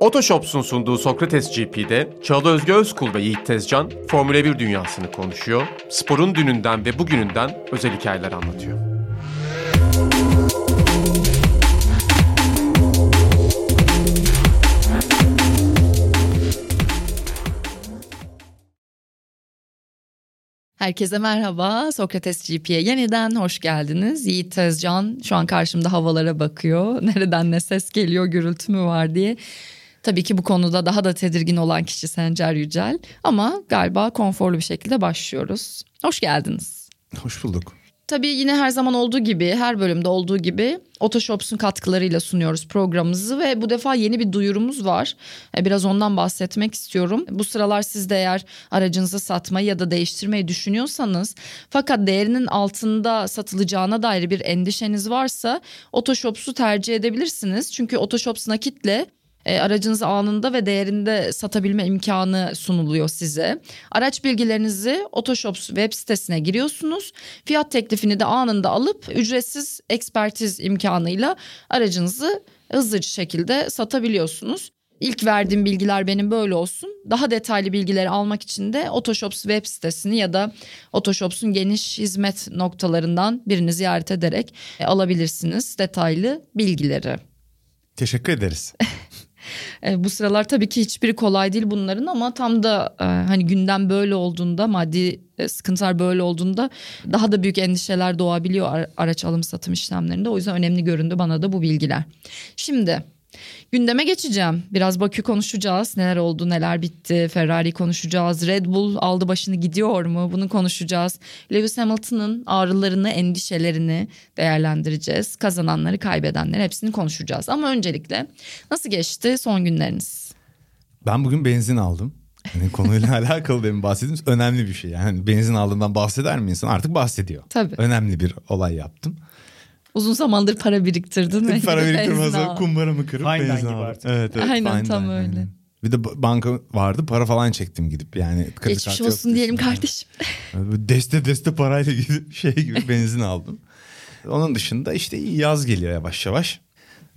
Otoshops'un sunduğu Sokrates GP'de Çağla Özge Özkul ve Yiğit Tezcan Formula 1 dünyasını konuşuyor, sporun dününden ve bugününden özel hikayeler anlatıyor. Herkese merhaba. Sokrates GP'ye yeniden hoş geldiniz. Yiğit Tezcan şu an karşımda havalara bakıyor. Nereden ne ses geliyor, gürültü mü var diye. Tabii ki bu konuda daha da tedirgin olan kişi Sencer Yücel. Ama galiba konforlu bir şekilde başlıyoruz. Hoş geldiniz. Hoş bulduk. Tabii yine her zaman olduğu gibi, her bölümde olduğu gibi Otoshops'un katkılarıyla sunuyoruz programımızı ve bu defa yeni bir duyurumuz var. E, biraz ondan bahsetmek istiyorum. Bu sıralar siz de eğer aracınızı satmayı ya da değiştirmeyi düşünüyorsanız fakat değerinin altında satılacağına dair bir endişeniz varsa Otoshops'u tercih edebilirsiniz. Çünkü Otoshops nakitle e, aracınızı anında ve değerinde satabilme imkanı sunuluyor size. Araç bilgilerinizi Otoshops web sitesine giriyorsunuz. Fiyat teklifini de anında alıp ücretsiz ekspertiz imkanıyla aracınızı hızlıca şekilde satabiliyorsunuz. İlk verdiğim bilgiler benim böyle olsun. Daha detaylı bilgileri almak için de Otoshops web sitesini ya da Otoshops'un geniş hizmet noktalarından birini ziyaret ederek e, alabilirsiniz detaylı bilgileri. Teşekkür ederiz. E, bu sıralar tabii ki hiçbiri kolay değil bunların ama tam da e, hani gündem böyle olduğunda maddi e, sıkıntılar böyle olduğunda daha da büyük endişeler doğabiliyor araç alım satım işlemlerinde. O yüzden önemli göründü bana da bu bilgiler. Şimdi Gündeme geçeceğim. Biraz Bakü konuşacağız. Neler oldu, neler bitti. Ferrari konuşacağız. Red Bull aldı başını gidiyor mu? Bunu konuşacağız. Lewis Hamilton'ın ağrılarını, endişelerini değerlendireceğiz. Kazananları, kaybedenleri hepsini konuşacağız. Ama öncelikle nasıl geçti son günleriniz? Ben bugün benzin aldım. Yani konuyla alakalı benim bahsettiğim önemli bir şey. Yani benzin aldığından bahseder mi insan? Artık bahsediyor. Tabii. Önemli bir olay yaptım. Uzun zamandır para biriktirdin ve para biriktirmezsen kumbaramı kırıp Aynen benzin aldım. Evet, evet, Aynen tam öyle. Aynen. Bir de banka vardı para falan çektim gidip yani. Geçmiş olsun diyelim kardeşim. Deste deste parayla gidip şey gibi benzin aldım. Onun dışında işte yaz geliyor yavaş yavaş.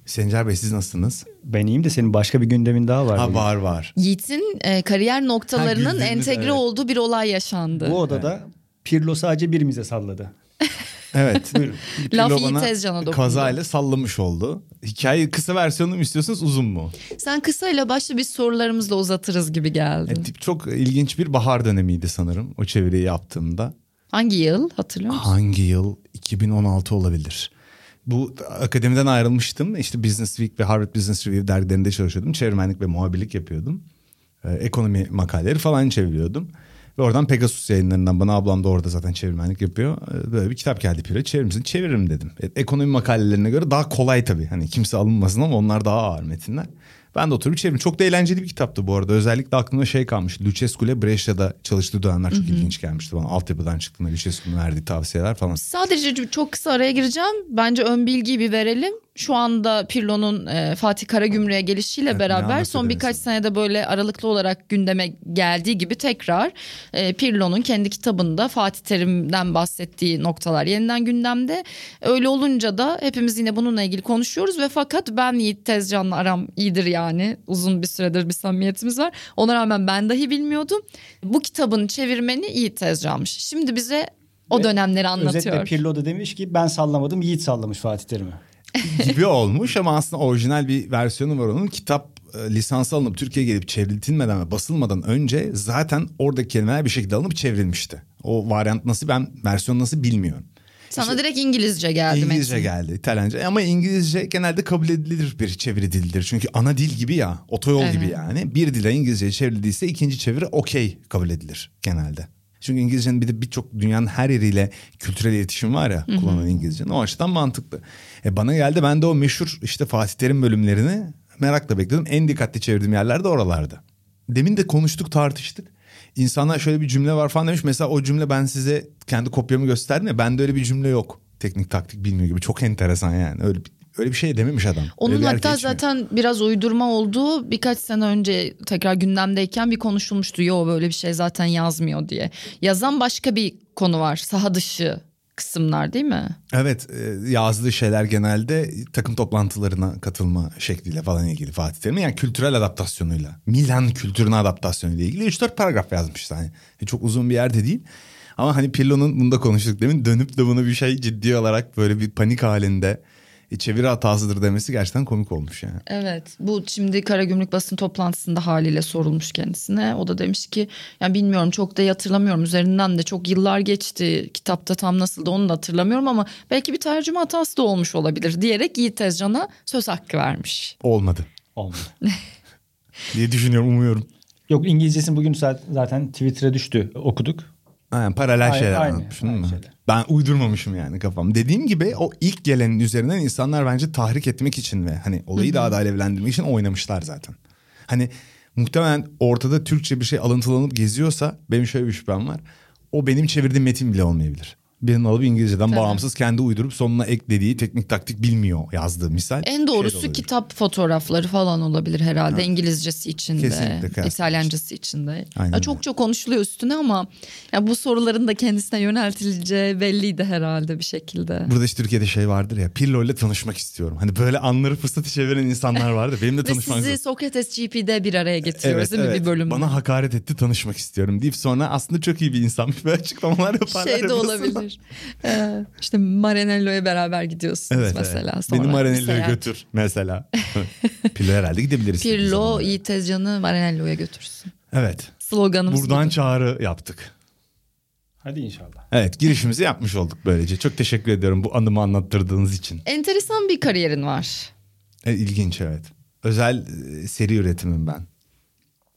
Sencer Bey siz nasılsınız? Ben iyiyim de senin başka bir gündemin daha var. Ha bugün. var var. Yiğit'in e, kariyer noktalarının Ha, entegre evet. olduğu bir olay yaşandı. Bu odada Pirlo sadece birimize salladı. Evet. Laf Yiğit bana Tezcan'a dokundu. Kazayla sallamış oldu. Hikaye kısa versiyonu mu istiyorsunuz uzun mu? Sen kısayla başla biz sorularımızla uzatırız gibi geldi. E, tip çok ilginç bir bahar dönemiydi sanırım o çeviriyi yaptığımda. Hangi yıl hatırlıyor musun? Hangi yıl? 2016 olabilir. Bu akademiden ayrılmıştım. İşte Business Week ve Harvard Business Review dergilerinde çalışıyordum. Çevirmenlik ve muhabirlik yapıyordum. Ee, ekonomi makaleleri falan çeviriyordum. Ve oradan Pegasus yayınlarından bana ablam da orada zaten çevirmenlik yapıyor. Ee, Böyle bir kitap geldi Piro. Çevirir misin? Çeviririm dedim. E, ekonomi makalelerine göre daha kolay tabii. Hani kimse alınmasın ama onlar daha ağır metinler. Ben de oturup çevirdim. Çok da eğlenceli bir kitaptı bu arada. Özellikle aklımda şey kalmış. Lucescu ile Brescia'da çalıştığı dönemler çok ilginç gelmişti bana. Altyapıdan çıktığında Lucescu'nun verdiği tavsiyeler falan. Sadece çok kısa araya gireceğim. Bence ön bilgiyi bir verelim. Şu anda Pirlo'nun e, Fatih Karagümrük'e gelişiyle Evet, beraber son birkaç senede böyle aralıklı olarak gündeme geldiği gibi tekrar e, Pirlo'nun kendi kitabında Fatih Terim'den bahsettiği noktalar yeniden gündemde. Öyle olunca da hepimiz yine bununla ilgili konuşuyoruz ve fakat ben Yiğit Tezcan'la aram iyidir yani. Uzun bir süredir bir samimiyetimiz var. Ona rağmen ben dahi bilmiyordum. Bu kitabın çevirmeni Yiğit Tezcan'mış. Şimdi bize o dönemleri anlatıyor. Özetle Pirlo da demiş ki ben sallamadım Yiğit sallamış Fatih Terim'i. Gibi olmuş ama aslında orijinal bir versiyonu var onun. Kitap e, lisansı alınıp Türkiye'ye gelip çevriltilmeden ve basılmadan önce zaten oradaki kelimeler bir şekilde alınıp çevrilmişti. O varyant nasıl ben versiyon nasıl bilmiyorum. Sana direkt İngilizce geldi İngilizce metin. geldi İtalyanca ama İngilizce genelde kabul edilir bir çeviri dilidir. Çünkü ana dil gibi ya otoyol Evet. gibi yani bir dile İngilizceye çevrildiyse ikinci çeviri okey kabul edilir genelde. Çünkü İngilizcenin bir de birçok dünyanın her yeriyle kültürel iletişim var ya kullanılan İngilizcenin. O açıdan mantıklı. E bana geldi ben de o meşhur işte Fatih Terim bölümlerini merakla bekledim. En dikkatli çevirdiğim yerler de oralardı. Demin de konuştuk tartıştık. İnsanlar şöyle bir cümle var falan demiş. Mesela o cümle ben size kendi kopyamı gösterdim ya. Bende öyle bir cümle yok. Teknik taktik bilmiyor gibi. Çok enteresan yani. Öyle bir, öyle bir şey dememiş adam. Onun hatta zaten biraz uydurma olduğu birkaç sene önce tekrar gündemdeyken bir konuşulmuştu. Yo böyle bir şey zaten yazmıyor diye. Yazan başka bir konu var. Saha dışı kısımlar değil mi? Evet e, yazdığı şeyler genelde takım toplantılarına katılma şekliyle falan ilgili Fatih Terim'in. Yani kültürel adaptasyonuyla, Milan kültürüne adaptasyonuyla ilgili 3-4 paragraf yazmış. Yani çok uzun bir yerde değil. Ama hani Pirlo'nun bunda konuştuk demin dönüp de bunu bir şey ciddi olarak böyle bir panik halinde e, çeviri hatasıdır demesi gerçekten komik olmuş yani. Evet bu şimdi Karagümrük basın toplantısında haliyle sorulmuş kendisine. O da demiş ki yani bilmiyorum çok da hatırlamıyorum üzerinden de çok yıllar geçti. Kitapta tam nasıldı onu da hatırlamıyorum ama belki bir tercüme hatası da olmuş olabilir diyerek Yiğit Tezcan'a söz hakkı vermiş. Olmadı Olmadı. diye düşünüyorum umuyorum. Yok İngilizcesi bugün zaten Twitter'a düştü okuduk. Aynen paralel şeyler aynı, anlatmışım aynı değil mi? şeyler. Ben uydurmamışım yani kafam. Dediğim gibi o ilk gelenin üzerinden insanlar bence tahrik etmek için ve hani olayı daha da alevlendirmek için oynamışlar zaten. Hani muhtemelen ortada Türkçe bir şey alıntılanıp geziyorsa benim şöyle bir şüphem var. O benim çevirdiğim metin bile olmayabilir. Birinin alıp İngilizceden bağımsız kendi uydurup sonuna eklediği teknik taktik bilmiyor yazdığı misal. En şey doğrusu olabilir. kitap fotoğrafları falan olabilir herhalde. İngilizcesi içinde, Kesinlikle. İtalyancası içinde. Aynen Ya çok çok konuşuluyor üstüne ama ya bu soruların da kendisine yöneltileceği belliydi herhalde bir şekilde. Burada işte Türkiye'de şey vardır ya Pirlo ile tanışmak istiyorum. Hani böyle anları fırsatı çeviren insanlar vardı. Benim de Ve tanışmak sizi zor. Sokrates GP'de bir araya getiriyoruz değil mi bir bölümde? Bana hakaret etti tanışmak istiyorum deyip sonra aslında çok iyi bir insanmış böyle açıklamalar yaparlar. şey de burasında. Olabilir. Ee, işte Maranello'ya beraber gidiyorsunuz Evet, mesela. evet. Sonra Beni Maranello'ya seyahat. götür mesela. Pirlo herhalde gidebiliriz. Pirlo. Yiğit Tezcan'ı Maranello'ya götürsün. Evet. Sloganımız Buradan budur. çağrı yaptık. Hadi inşallah. Evet girişimizi yapmış olduk böylece. Çok teşekkür ediyorum bu anımı anlattırdığınız için. Enteresan bir kariyerin var. E, ilginç evet. Özel e, seri üretimim ben.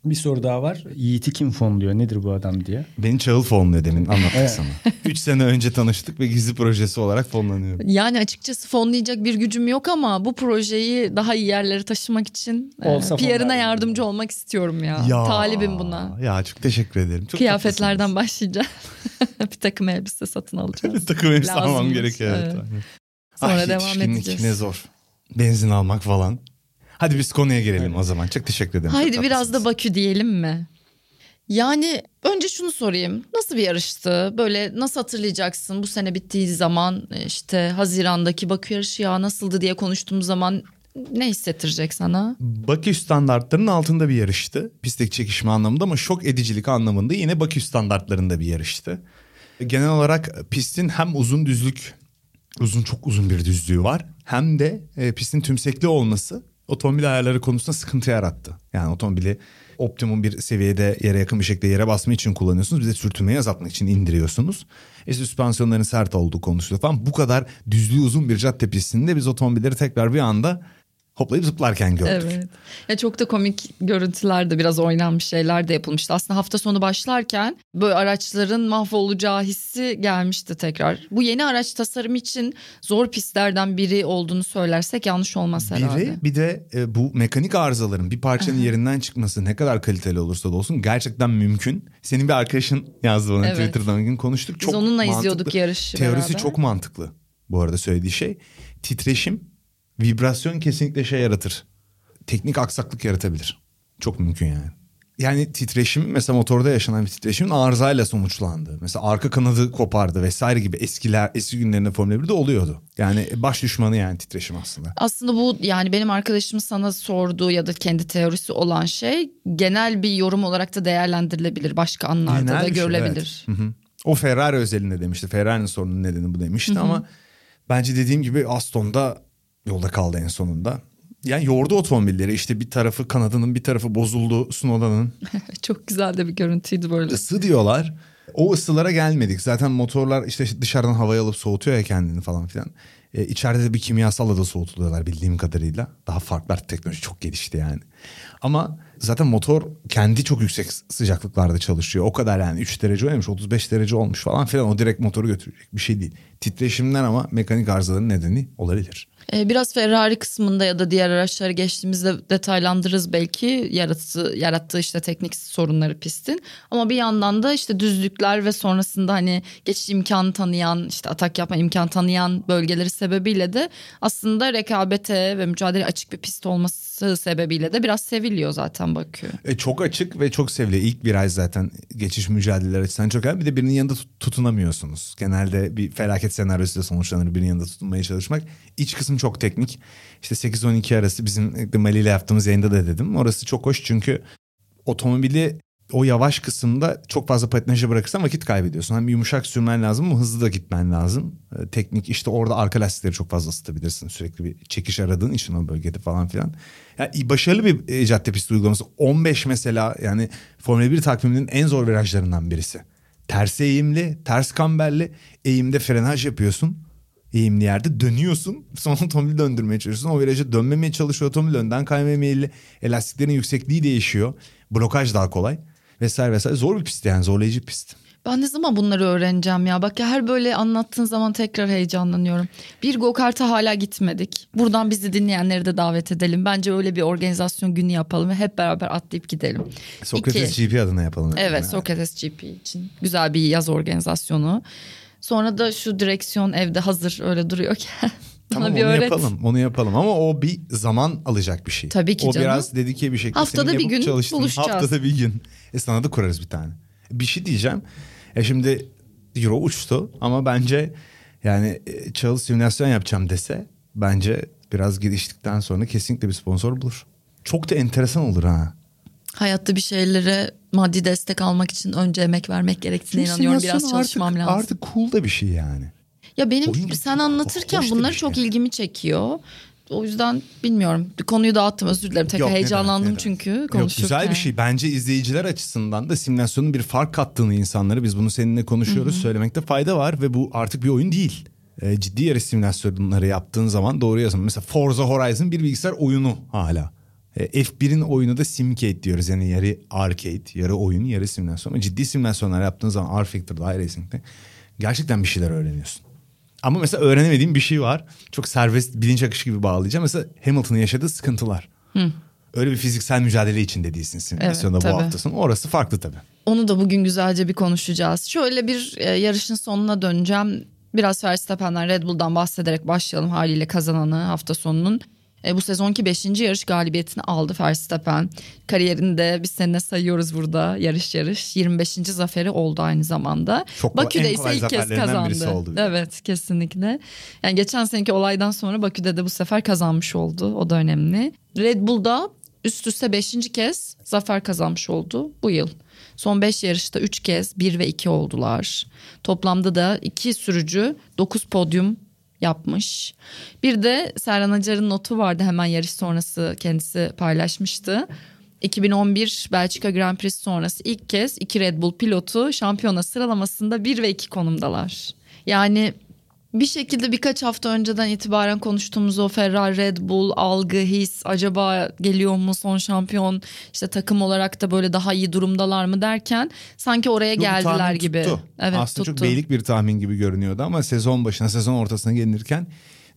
Bir soru daha var. Yiğit'i kim fonluyor? Nedir bu adam diye. Beni Çağıl fonluyor demin anlattık Evet. sana. Üç sene önce tanıştık ve gizli projesi olarak fonlanıyorum. Yani açıkçası fonlayacak bir gücüm yok ama bu projeyi daha iyi yerlere taşımak için e, Olsa PR'ına fonlardım. yardımcı olmak istiyorum ya. Talibim buna. Ya çok teşekkür ederim. Çok Kıyafetlerden başlayacağım. bir takım elbise satın alacağız. tatlısınız. takım elbise almam gerekiyor. Evet. evet. Sonra Ah, devam edeceğiz. Ne zor. Benzin almak falan. Hadi biz konuya gelelim o zaman. Çok teşekkür ederim. Haydi Çok biraz da. Bakü diyelim mi? Yani önce şunu sorayım. Nasıl bir yarıştı? Böyle nasıl hatırlayacaksın? Bu sene bittiği zaman e, işte Haziran'daki Bakü yarışı ya nasıldı diye konuştuğumuz zaman ne hissettirecek sana? Bakü standartlarının altında bir yarıştı. Pistteki çekişme anlamında ama şok edicilik anlamında yine Bakü standartlarında bir yarıştı. Genel olarak pistin hem uzun düzlük, uzun çok uzun bir düzlüğü var. Hem de e, pistin tümsekli olması otomobil ayarları konusunda sıkıntı yarattı. Yani otomobili optimum bir seviyede yere yakın bir şekilde yere basma için kullanıyorsunuz. Bir de sürtünmeyi azaltmak için indiriyorsunuz. E, süspansiyonların sert olduğu konuşuluyor falan. Bu kadar düzlüğü uzun bir cadde pistinde biz otomobilleri tekrar bir anda hoplayıp zıplarken gördük. Evet. Ya çok da komik görüntüler de biraz oynanmış şeyler de yapılmıştı. Aslında hafta sonu başlarken böyle araçların mahvolacağı hissi gelmişti tekrar. Bu yeni araç tasarımı için zor pistlerden biri olduğunu söylersek yanlış olmaz herhalde. Biri bir de e, bu mekanik arızaların bir parçanın yerinden çıkması ne kadar kaliteli olursa da olsun gerçekten mümkün. Senin bir arkadaşın yazdı bana Evet. Twitter'dan gün konuştuk. Biz onunla mantıklı. izliyorduk yarışı Teorisi beraber. çok mantıklı bu arada söylediği şey. Titreşim, vibrasyon kesinlikle şey yaratır. Teknik aksaklık yaratabilir. Çok mümkün yani. Yani titreşim mesela motorda yaşanan bir titreşimin arızayla sonuçlandı. Mesela arka kanadı kopardı vesaire gibi eskiler eski günlerinde Formula 1'de oluyordu. Yani baş düşmanı yani titreşim aslında. Aslında bu yani benim arkadaşım sana sorduğu ya da kendi teorisi olan şey genel bir yorum olarak da değerlendirilebilir. Başka anlarda Genel da şey, görülebilir. evet. Hı hı. O Ferrari özelinde demişti. Ferrari'nin sorunun nedeni bu demişti ama bence dediğim gibi Aston'da yolda kaldı en sonunda. Yani yordu otomobilleri işte bir tarafı kanadının bir tarafı bozuldu Snowda'nın. Çok güzel de bir görüntüydü böyle. Isı diyorlar. O ısılara gelmedik. Zaten motorlar işte dışarıdan havayı alıp soğutuyor ya kendini falan filan. Ee, içeride de bir kimyasalla da soğutuluyorlar bildiğim kadarıyla. Daha farklı artık teknoloji çok gelişti yani. Ama zaten motor kendi çok yüksek sıcaklıklarda çalışıyor. O kadar yani 3 derece olmuş 35 derece olmuş falan filan. O direkt motoru götürecek bir şey değil. Titreşimden ama mekanik arızaların nedeni olabilir. Ee, biraz Ferrari kısmında ya da diğer araçları geçtiğimizde detaylandırırız belki yarattığı, yarattığı işte teknik sorunları pistin. Ama bir yandan da işte düzlükler ve sonrasında hani geçiş imkanı tanıyan işte atak yapma imkanı tanıyan bölgeleri sebebiyle de aslında rekabete ve mücadele açık bir pist olması sebebiyle de biraz seviliyor zaten Bakü. E, çok açık ve çok seviliyor. İlk viraj zaten geçiş mücadeleleri açısından çok önemli. Bir de birinin yanında tut- tutunamıyorsunuz. Genelde bir felaket senaryosu da sonuçlanır birinin yanında tutunmaya çalışmak. İç kısım çok teknik. İşte 8-12 arası bizim Mali ile yaptığımız yayında da dedim. Orası çok hoş çünkü otomobili o yavaş kısımda çok fazla patinaja bırakırsan vakit kaybediyorsun. Hem yumuşak sürmen lazım ama hızlı da gitmen lazım. Ee, teknik işte orada arka lastikleri çok fazla ısıtabilirsin. Sürekli bir çekiş aradığın için o bölgede falan filan. Yani başarılı bir e, cadde pisti uygulaması. 15 mesela yani Formula 1 takviminin en zor virajlarından birisi. Ters eğimli, ters kamberli, eğimde frenaj yapıyorsun. Eğimli yerde dönüyorsun. Sonra otomobili döndürmeye çalışıyorsun. O viraja dönmemeye çalışıyor otomobil önden kaymaya meyilli. Elastiklerin yüksekliği değişiyor. Blokaj daha kolay. Vesaire vesaire. Zor bir pist yani zorlayıcı bir pist. Ben ne zaman bunları öğreneceğim ya? Bak ya her böyle anlattığın zaman tekrar heyecanlanıyorum. Bir go-kart'a hala gitmedik. Buradan bizi dinleyenleri de davet edelim. Bence öyle bir organizasyon günü yapalım ve hep beraber atlayıp gidelim. Sokrates İki. GP adına yapalım. Evet Yani. Sokrates GP için. Güzel bir yaz organizasyonu. Sonra da şu direksiyon evde hazır öyle duruyorken. Tamam bana bir onu öğret. yapalım. Onu yapalım ama o bir zaman alacak bir şey. Tabii ki o canım. biraz dedike bir şekilde. Haftada senin bir gün çalıştığın buluşacağız. Haftada bir gün. E sana da kurarız bir tane. Bir şey diyeceğim. E şimdi Euro uçtu ama bence yani e, Çağıl simülasyon yapacağım dese bence biraz geliştikten sonra kesinlikle bir sponsor bulur. Çok da enteresan olur ha. Hayatta bir şeylere maddi destek almak için önce emek vermek gerektiğine Çünkü inanıyorum. Biraz çalışmam artık, lazım. Artık cool da bir şey yani. Ya benim Oyun sen anlatırken bunları şey çok ilgimi çekiyor. O yüzden bilmiyorum. Konuyu dağıttım özür dilerim. Tekrar Yok, heyecanlandım demek, ne çünkü demek. Yok, konuşurken. güzel bir şey. Bence izleyiciler açısından da simülasyonun bir fark kattığını insanlara biz bunu seninle konuşuyoruz. Söylemekte fayda var ve bu artık bir oyun değil. Ee, ciddi yarış simülasyonları yaptığın zaman doğru yazın. Mesela Forza Horizon bir bilgisayar oyunu hala. Ee, F1'in oyunu da simcade diyoruz. Yani yarı arcade, yarı oyun, yarı simülasyon. Ama ciddi simülasyonlar yaptığın zaman R-Factor'da, iRacing'de gerçekten bir şeyler öğreniyorsun. Ama mesela öğrenemediğim bir şey var. Çok serbest bilinç akışı gibi bağlayacağım. Mesela Hamilton'ın yaşadığı sıkıntılar. Öyle bir fiziksel mücadele içinde değilsin simülasyonda Evet, bu tabii. hafta sonu. Orası farklı tabii. Onu da bugün güzelce bir konuşacağız. Şöyle bir e, yarışın sonuna döneceğim. Biraz Verstappen'den Red Bull'dan bahsederek başlayalım haliyle kazananı hafta sonunun. E, bu sezonki 5. yarış galibiyetini aldı Verstappen. Kariyerinde biz seninle sayıyoruz burada yarış yarış. 25. zaferi oldu aynı zamanda. Çok Bakü'de ise ilk kez kazandı. oldu. Evet kesinlikle. Yani geçen seneki olaydan sonra Bakü'de de bu sefer kazanmış oldu. O da önemli. Red Bull'da üst üste 5. kez zafer kazanmış oldu bu yıl. Son 5 yarışta 3 kez 1 ve 2 oldular. Toplamda da 2 sürücü 9 podyum yapmış. Bir de Serhan Acar'ın notu vardı hemen yarış sonrası kendisi paylaşmıştı. 2011 Belçika Grand Prix sonrası ilk kez iki Red Bull pilotu şampiyona sıralamasında 1 ve 2 konumdalar. Yani bir şekilde birkaç hafta önceden itibaren konuştuğumuz o Ferrari, Red Bull, algı, his acaba geliyor mu son şampiyon işte takım olarak da böyle daha iyi durumdalar mı derken sanki oraya Yok, geldiler gibi. tuttu. Evet Aslında tuttu. çok beylik bir tahmin gibi görünüyordu ama sezon başına sezon ortasına gelinirken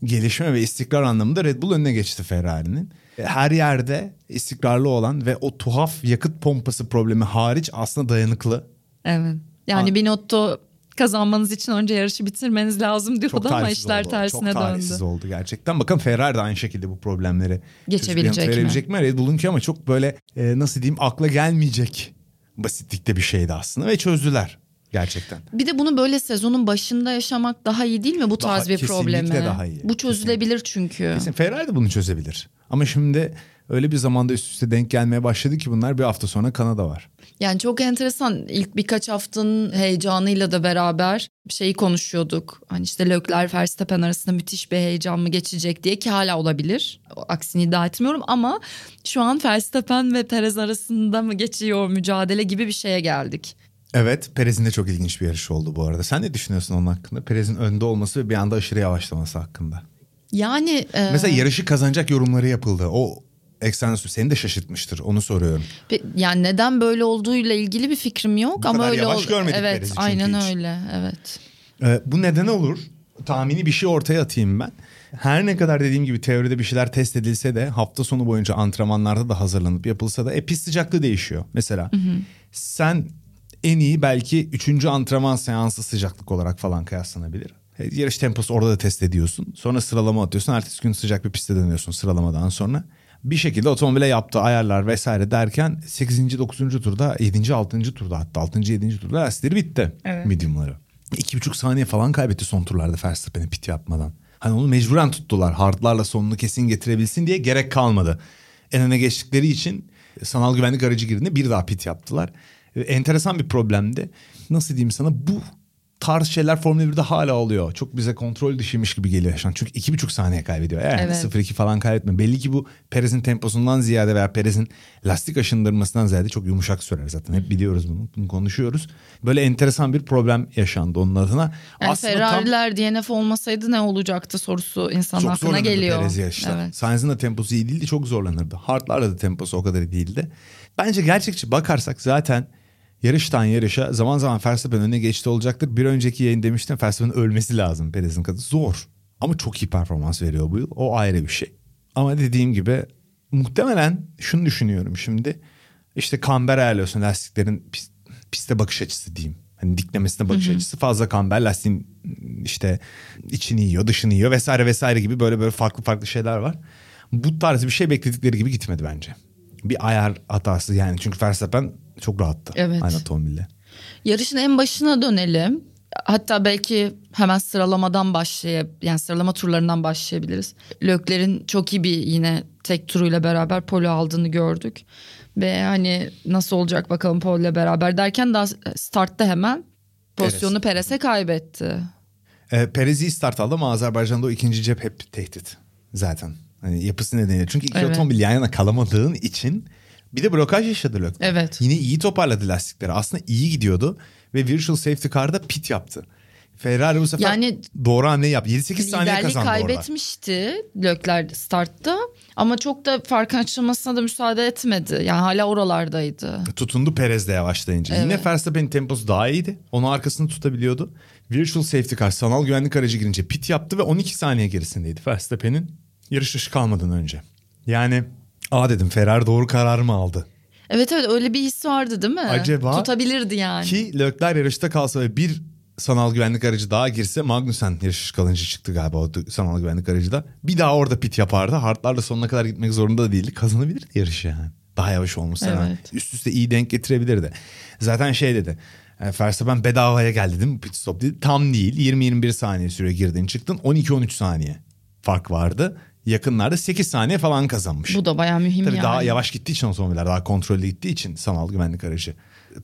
gelişme ve istikrar anlamında Red Bull önüne geçti Ferrari'nin. Her yerde istikrarlı olan ve o tuhaf yakıt pompası problemi hariç aslında dayanıklı. Evet. Yani Ha. Binotto kazanmanız için önce yarışı bitirmeniz lazım diyordu Çok ama işler oldu. tersine Çok döndü. oldu gerçekten. Bakın Ferrari de aynı şekilde bu problemleri Geçebilecek mi? mi? Red Bull'unki ama çok böyle e, nasıl diyeyim akla gelmeyecek basitlikte bir şeydi aslında ve çözdüler gerçekten. Bir de bunu böyle sezonun başında yaşamak daha iyi değil mi bu Daha- tarz bir kesinlikle problemi? daha iyi. Bu çözülebilir çünkü. Kesin Ferrari de bunu çözebilir. Ama şimdi öyle bir zamanda üst üste denk gelmeye başladı ki bunlar bir hafta sonra Kanada var. Yani çok enteresan. İlk birkaç haftanın heyecanıyla da beraber şeyi konuşuyorduk. Hani işte Leclerc Verstappen arasında müthiş bir heyecan mı geçecek diye ki hala olabilir. Aksini iddia etmiyorum ama şu an Verstappen ve Perez arasında mı geçiyor mücadele gibi bir şeye geldik. Evet Perez'in de çok ilginç bir yarış oldu bu arada. Sen ne düşünüyorsun onun hakkında? Perez'in önde olması ve bir anda aşırı yavaşlaması hakkında. Yani e, Mesela yarışı kazanacak yorumları yapıldı. O eksensu seni de şaşırtmıştır onu soruyorum. Yani neden böyle olduğuyla ilgili bir fikrim yok Bu ama kadar öyle yavaş oldu. görmedik Evet, aynen hiç. öyle. Evet. Ee, bu neden olur? Tahmini bir şey ortaya atayım ben. Her ne kadar dediğim gibi teoride bir şeyler test edilse de hafta sonu boyunca antrenmanlarda da hazırlanıp yapılsa da e, pist sıcaklığı değişiyor. Mesela sen en iyi belki üçüncü antrenman seansı sıcaklık olarak falan kıyaslanabilir. E, Yarış temposu orada da test ediyorsun. Sonra sıralama atıyorsun. Ertesi gün sıcak bir pistte dönüyorsun sıralamadan sonra. Bir şekilde otomobile yaptığı ayarlar vesaire derken 8. 9. turda 7. 6. turda hatta 6. 7. turda lastikleri bitti. Evet. Medium'ları. 2,5 saniye falan kaybetti son turlarda Verstappen'i pit yapmadan. Hani onu mecburen tuttular. Hardlarla sonunu kesin getirebilsin diye gerek kalmadı. En öne geçtikleri için sanal güvenlik aracı girdiğinde bir daha pit yaptılar. E, Enteresan bir problemdi. Nasıl diyeyim sana bu tarz şeyler Formula 1'de hala oluyor. Çok bize kontrol dışıymış gibi geliyor şu an. Çünkü iki buçuk saniye kaybediyor. Yani Evet. 0-2 falan kaybetme. Belli ki bu Perez'in temposundan ziyade veya Perez'in lastik aşındırmasından ziyade çok yumuşak sürer zaten. Hep biliyoruz bunu. Bunu konuşuyoruz. Böyle enteresan bir problem yaşandı onun adına. Yani Aslında tam- Ferrari'ler DNF olmasaydı ne olacaktı sorusu insanın çok aklına geliyor. Perez yarışta. Evet. Sainz'in de temposu iyi değildi çok zorlanırdı. Hart'larla da temposu o kadar iyi değildi. Bence gerçekçi bakarsak zaten yarıştan yarışa zaman zaman Verstappen öne geçti olacaktır. Bir önceki yayın demiştim Verstappen'in ölmesi lazım Perez'in kadar. Zor ama çok iyi performans veriyor bu yıl. O ayrı bir şey. Ama dediğim gibi muhtemelen şunu düşünüyorum şimdi. İşte kamber ayarlıyorsun lastiklerin pist- piste bakış açısı diyeyim. Hani diklemesine bakış açısı fazla kamber lastiğin işte içini yiyor dışını yiyor vesaire vesaire gibi böyle böyle farklı farklı şeyler var. Bu tarz bir şey bekledikleri gibi gitmedi bence. Bir ayar hatası yani çünkü Verstappen çok rahattı Evet. aynı otomobille. Yarışın en başına dönelim. Hatta belki hemen sıralamadan başlayıp yani sıralama turlarından başlayabiliriz. Lökler'in çok iyi bir yine tek turuyla beraber polo aldığını gördük. Ve hani nasıl olacak bakalım polo ile beraber derken daha startta hemen pozisyonu Perez'e kaybetti. E, Perez iyi start aldı ama Azerbaycan'da o ikinci cep hep tehdit zaten. Hani yapısı nedeniyle. Çünkü iki Evet. otomobil yan yana kalamadığın için bir de blokaj yaşadı Leclerc. Evet. Yine iyi toparladı lastikleri. Aslında iyi gidiyordu ve Virtual Safety Car'da pit yaptı. Ferrari bu sefer Yani doğru hamleyi yaptı. 7-8 saniye kazandı orada. kaybetmişti Lökler startta ama çok da farkın açılmasına da müsaade etmedi. Yani hala oralardaydı. Tutundu Perez de yavaşlayınca. Yine Evet. Verstappen'in temposu daha iyiydi. Onu arkasını tutabiliyordu. Virtual Safety Car sanal güvenlik aracı girince pit yaptı ve 12 saniye gerisindeydi Verstappen'in yarış dışı kalmadan önce. Yani aa dedim Ferrari doğru karar mı aldı? Evet evet öyle bir his vardı değil mi? Acaba- Tutabilirdi yani. Ki Leclerc yarışta kalsa ve bir sanal güvenlik aracı daha girse Magnussen yarış kalınca çıktı galiba o sanal güvenlik aracı da. Bir daha orada pit yapardı. Hartlarla sonuna kadar gitmek zorunda da değildi. Kazanabilirdi yarışı yani. Daha yavaş olmuş Evet. Üst üste iyi denk getirebilirdi. Zaten şey dedi. e, Verstappen bedavaya geldi değil mi pit stop dedi. Tam değil. 20-21 saniye süre girdin çıktın. 12-13 saniye fark vardı. Yakınlarda 8 saniye falan kazanmış. Bu da bayağı mühim Tabii yani. daha yavaş gittiği için otomobiller daha kontrollü gittiği için sanal güvenlik aracı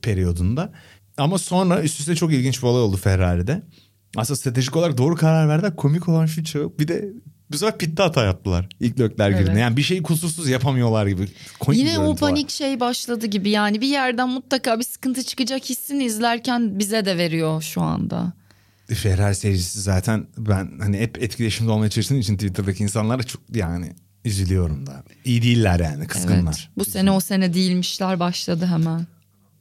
periyodunda. Ama sonra üst üste çok ilginç bir olay oldu Ferrari'de. Aslında stratejik olarak doğru karar verdiler. Komik olan şu çok. Bir de bu sefer pitte hata yaptılar. İlk lökler Evet. girdiğinde. Yani bir şeyi kusursuz yapamıyorlar gibi. Komik bir Yine o görüntü var. panik şey başladı gibi yani bir yerden mutlaka bir sıkıntı çıkacak hissini izlerken bize de veriyor şu anda. Ferrari seyircisi zaten ben hani hep etkileşimde olmaya çalıştığım için Twitter'daki insanlara çok yani üzülüyorum da. İyi değiller yani kızgınlar. Evet. Bu sene o sene değilmişler başladı hemen.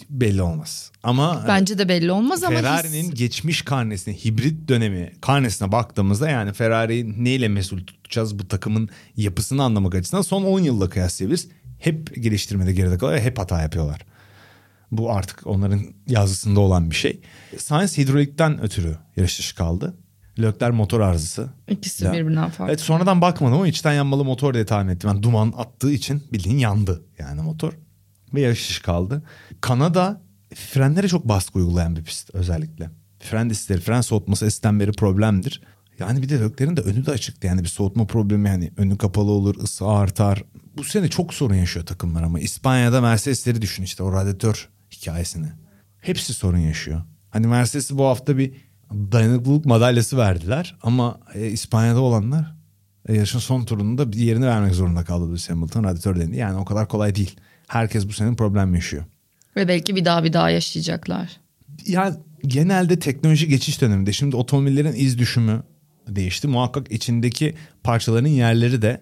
Belli olmaz. Ama Bence de belli olmaz ama Ferrari'nin his- geçmiş karnesine, hibrit dönemi karnesine baktığımızda yani Ferrari'yi neyle mesul tutacağız bu takımın yapısını anlamak açısından son 10 yılla kıyaslayabiliriz. Hep geliştirmede geride kalıyor hep hata yapıyorlar. Bu artık onların yazısında olan bir şey. Sainz hidrolikten ötürü yarış dışı kaldı. Leclerc motor arızası. ikisi Ya. birbirinden farklı. Evet sonradan bakmadım ama içten yanmalı motor diye tahmin ettim. Yani duman attığı için bildiğin yandı yani motor. Ve yarış dışı kaldı. Kanada frenlere çok baskı uygulayan bir pist özellikle. Fren diskleri, fren soğutması sistemleri problemdir. Yani bir de Leclerc'in de önü de açıktı. Yani bir soğutma problemi yani önü kapalı olur, ısı artar. Bu sene çok sorun yaşıyor takımlar ama. İspanya'da Mercedes'leri düşün işte o radyatör hikayesini. Hepsi sorun yaşıyor. Hani Mercedes'i bu hafta bir dayanıklılık madalyası verdiler. Ama e, İspanya'da olanlar e, yarışın son turunda bir yerini vermek zorunda kaldı Lewis Hamilton radyatör dendi. Yani o kadar kolay değil. Herkes bu sene problem yaşıyor. Ve belki bir daha bir daha yaşayacaklar. Ya genelde teknoloji geçiş döneminde şimdi otomobillerin iz düşümü değişti. Muhakkak içindeki parçaların yerleri de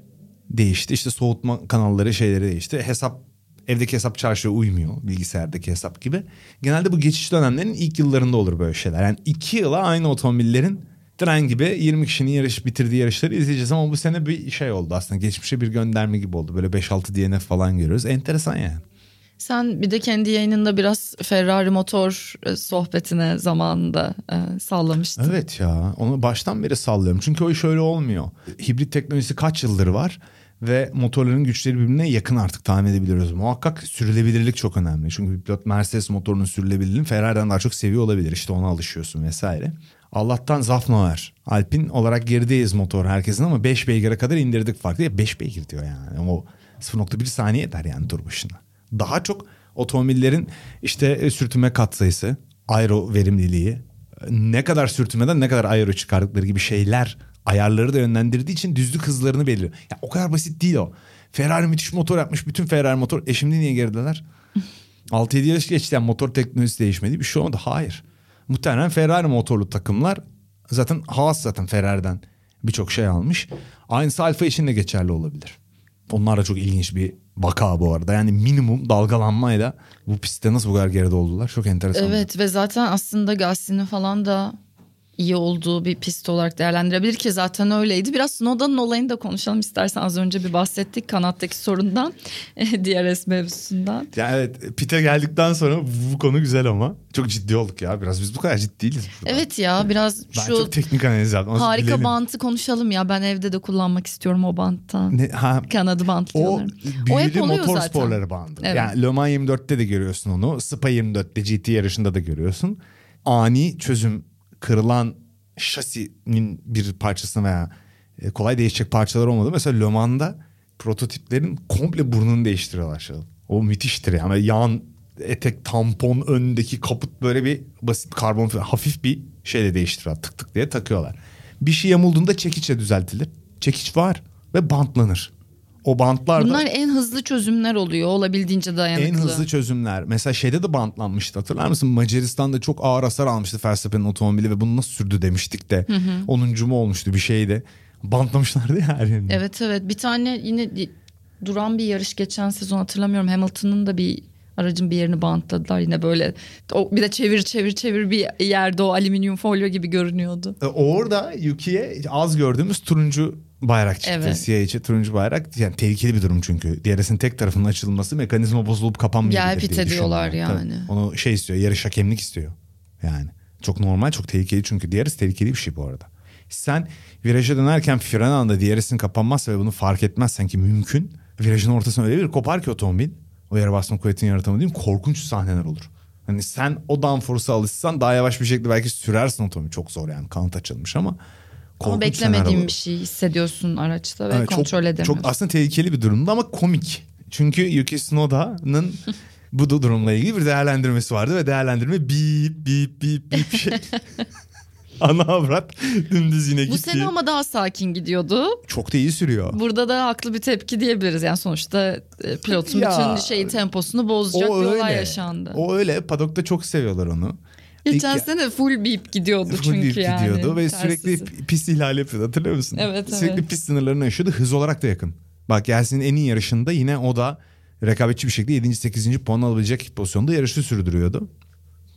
değişti. İşte soğutma kanalları şeyleri değişti. Hesap evdeki hesap çarşıya uymuyor bilgisayardaki hesap gibi. Genelde bu geçiş dönemlerinin ilk yıllarında olur böyle şeyler. Yani iki yıla aynı otomobillerin tren gibi 20 kişinin yarış bitirdiği yarışları izleyeceğiz ama bu sene bir şey oldu aslında. Geçmişe bir gönderme gibi oldu. Böyle 5-6 DNF falan görüyoruz. Enteresan yani. Sen bir de kendi yayınında biraz Ferrari motor e, sohbetine zamanında e, sallamıştın. Evet ya onu baştan beri sallıyorum. Çünkü o iş öyle olmuyor. Hibrit teknolojisi kaç yıldır var ve motorların güçleri birbirine yakın artık tahmin edebiliyoruz. Muhakkak sürülebilirlik çok önemli. Çünkü bir pilot Mercedes motorunun sürülebilirliğini Ferrari'den daha çok seviyor olabilir. İşte ona alışıyorsun vesaire. Allah'tan Zafno var. Alpin olarak gerideyiz motor herkesin ama 5 beygire kadar indirdik farklı. Ya 5 beygir diyor yani. O 0.1 saniye eder yani tur başına. Daha çok otomobillerin işte e, sürtünme katsayısı, aero verimliliği, e, ne kadar sürtünmeden ne kadar aero çıkardıkları gibi şeyler ayarları da yönlendirdiği için düzlük hızlarını belirliyor. Ya o kadar basit değil o. Ferrari müthiş motor yapmış. Bütün Ferrari motor. E şimdi niye gerideler? 6-7 yaş geçti yani motor teknolojisi değişmedi. Bir şey olmadı. Hayır. Muhtemelen Ferrari motorlu takımlar zaten Haas zaten Ferrari'den birçok şey almış. Aynısı Alfa için de geçerli olabilir. Onlar da çok ilginç bir vaka bu arada. Yani minimum dalgalanmayla bu pistte nasıl bu kadar geride oldular çok enteresan. Evet ve zaten aslında Gasly'nin falan da iyi olduğu bir pist olarak değerlendirebilir ki zaten öyleydi. Biraz Snowda'nın olayını da konuşalım istersen az önce bir bahsettik kanattaki sorundan DRS mevzusundan. Ya evet pite geldikten sonra bu konu güzel ama çok ciddi olduk ya biraz biz bu kadar ciddi değiliz burada. Evet ya biraz Ben şu çok teknik analiz yaptım. Harika bilelim. bantı konuşalım ya ben evde de kullanmak istiyorum o banttan. Ne, ha, Kanadı o bantlıyorlar. O hep oluyor motor zaten. sporları bandı. Evet. Yani Le Mans 24'te de görüyorsun onu. Spa 24'te GT yarışında da görüyorsun. Ani çözüm kırılan şasinin bir parçasına veya e, kolay değişecek parçalar olmadı. Mesela Le Mans'da prototiplerin komple burnunu değiştiriyorlar. Şey. O müthiştir yani. Yan etek tampon önündeki kaput böyle bir basit karbon fiber- hafif bir şeyle değiştiriyorlar. Tık tık diye takıyorlar. Bir şey yamulduğunda çekiçle düzeltilir. Çekiç var ve bantlanır. O bantlar da Bunlar en hızlı çözümler oluyor olabildiğince dayanıklı. en hızlı çözümler. Mesela şeyde de bantlanmıştı hatırlar mısın? Macaristan'da çok ağır hasar almıştı Verstappen'in otomobili ve bunu nasıl sürdü demiştik de. 10. mu olmuştu bir şeyde. Bantlamışlardı ya her yerini. Evet evet bir tane yine duran bir yarış geçen sezon hatırlamıyorum Hamilton'ın da bir aracın bir yerini bantladılar yine böyle o bir de çevir çevir çevir bir yerde o alüminyum folyo gibi görünüyordu. E, Orada Yuki'ye az gördüğümüz turuncu bayrak çıktı. Evet. Siyah içi turuncu bayrak. Yani tehlikeli bir durum çünkü. DRS'in tek tarafının açılması mekanizma bozulup kapanmayabilir diye diyorlar yani. Tabii. Onu şey istiyor yarış hakemlik istiyor. Yani çok normal çok tehlikeli çünkü DRS tehlikeli bir şey bu arada. Sen viraja dönerken fren anında DRS'in kapanmazsa ve bunu fark etmezsen ki mümkün. Virajın ortasına öyle bir kopar ki otomobil. O yere basma kuvvetini yaratamadığı için korkunç sahneler olur. Hani sen o downforce'a alışsan daha yavaş bir şekilde belki sürersin otomobili. Çok zor yani kanat açılmış ama Korkunç beklemediğin senaryo. bir şey hissediyorsun araçta ve Evet, kontrol çok, edemiyorsun. Çok aslında tehlikeli bir durumdu ama komik. Çünkü Yuki Tsunoda'nın bu durumla ilgili bir değerlendirmesi vardı ve değerlendirme bip bip bip bip şey. Ana avrat dümdüz yine Bu gitti. sene ama daha sakin gidiyordu. Çok da iyi sürüyor. Burada da haklı bir tepki diyebiliriz. Yani sonuçta e, pilotun Ya, bütün şeyi temposunu bozacak bir olay yaşandı. O öyle. Padok'ta çok seviyorlar onu. Geçen İlk- sene full beep gidiyordu Full çünkü bip yani. gidiyordu ve Tersizi. sürekli pist ihlali yapıyordu hatırlıyor musun? Evet, Sürekli evet. pist sınırlarını aşıyordu hız olarak da yakın. Bak Gelsin'in en iyi yarışında yine o da rekabetçi bir şekilde 7. 8. puan alabilecek pozisyonda yarışı sürdürüyordu.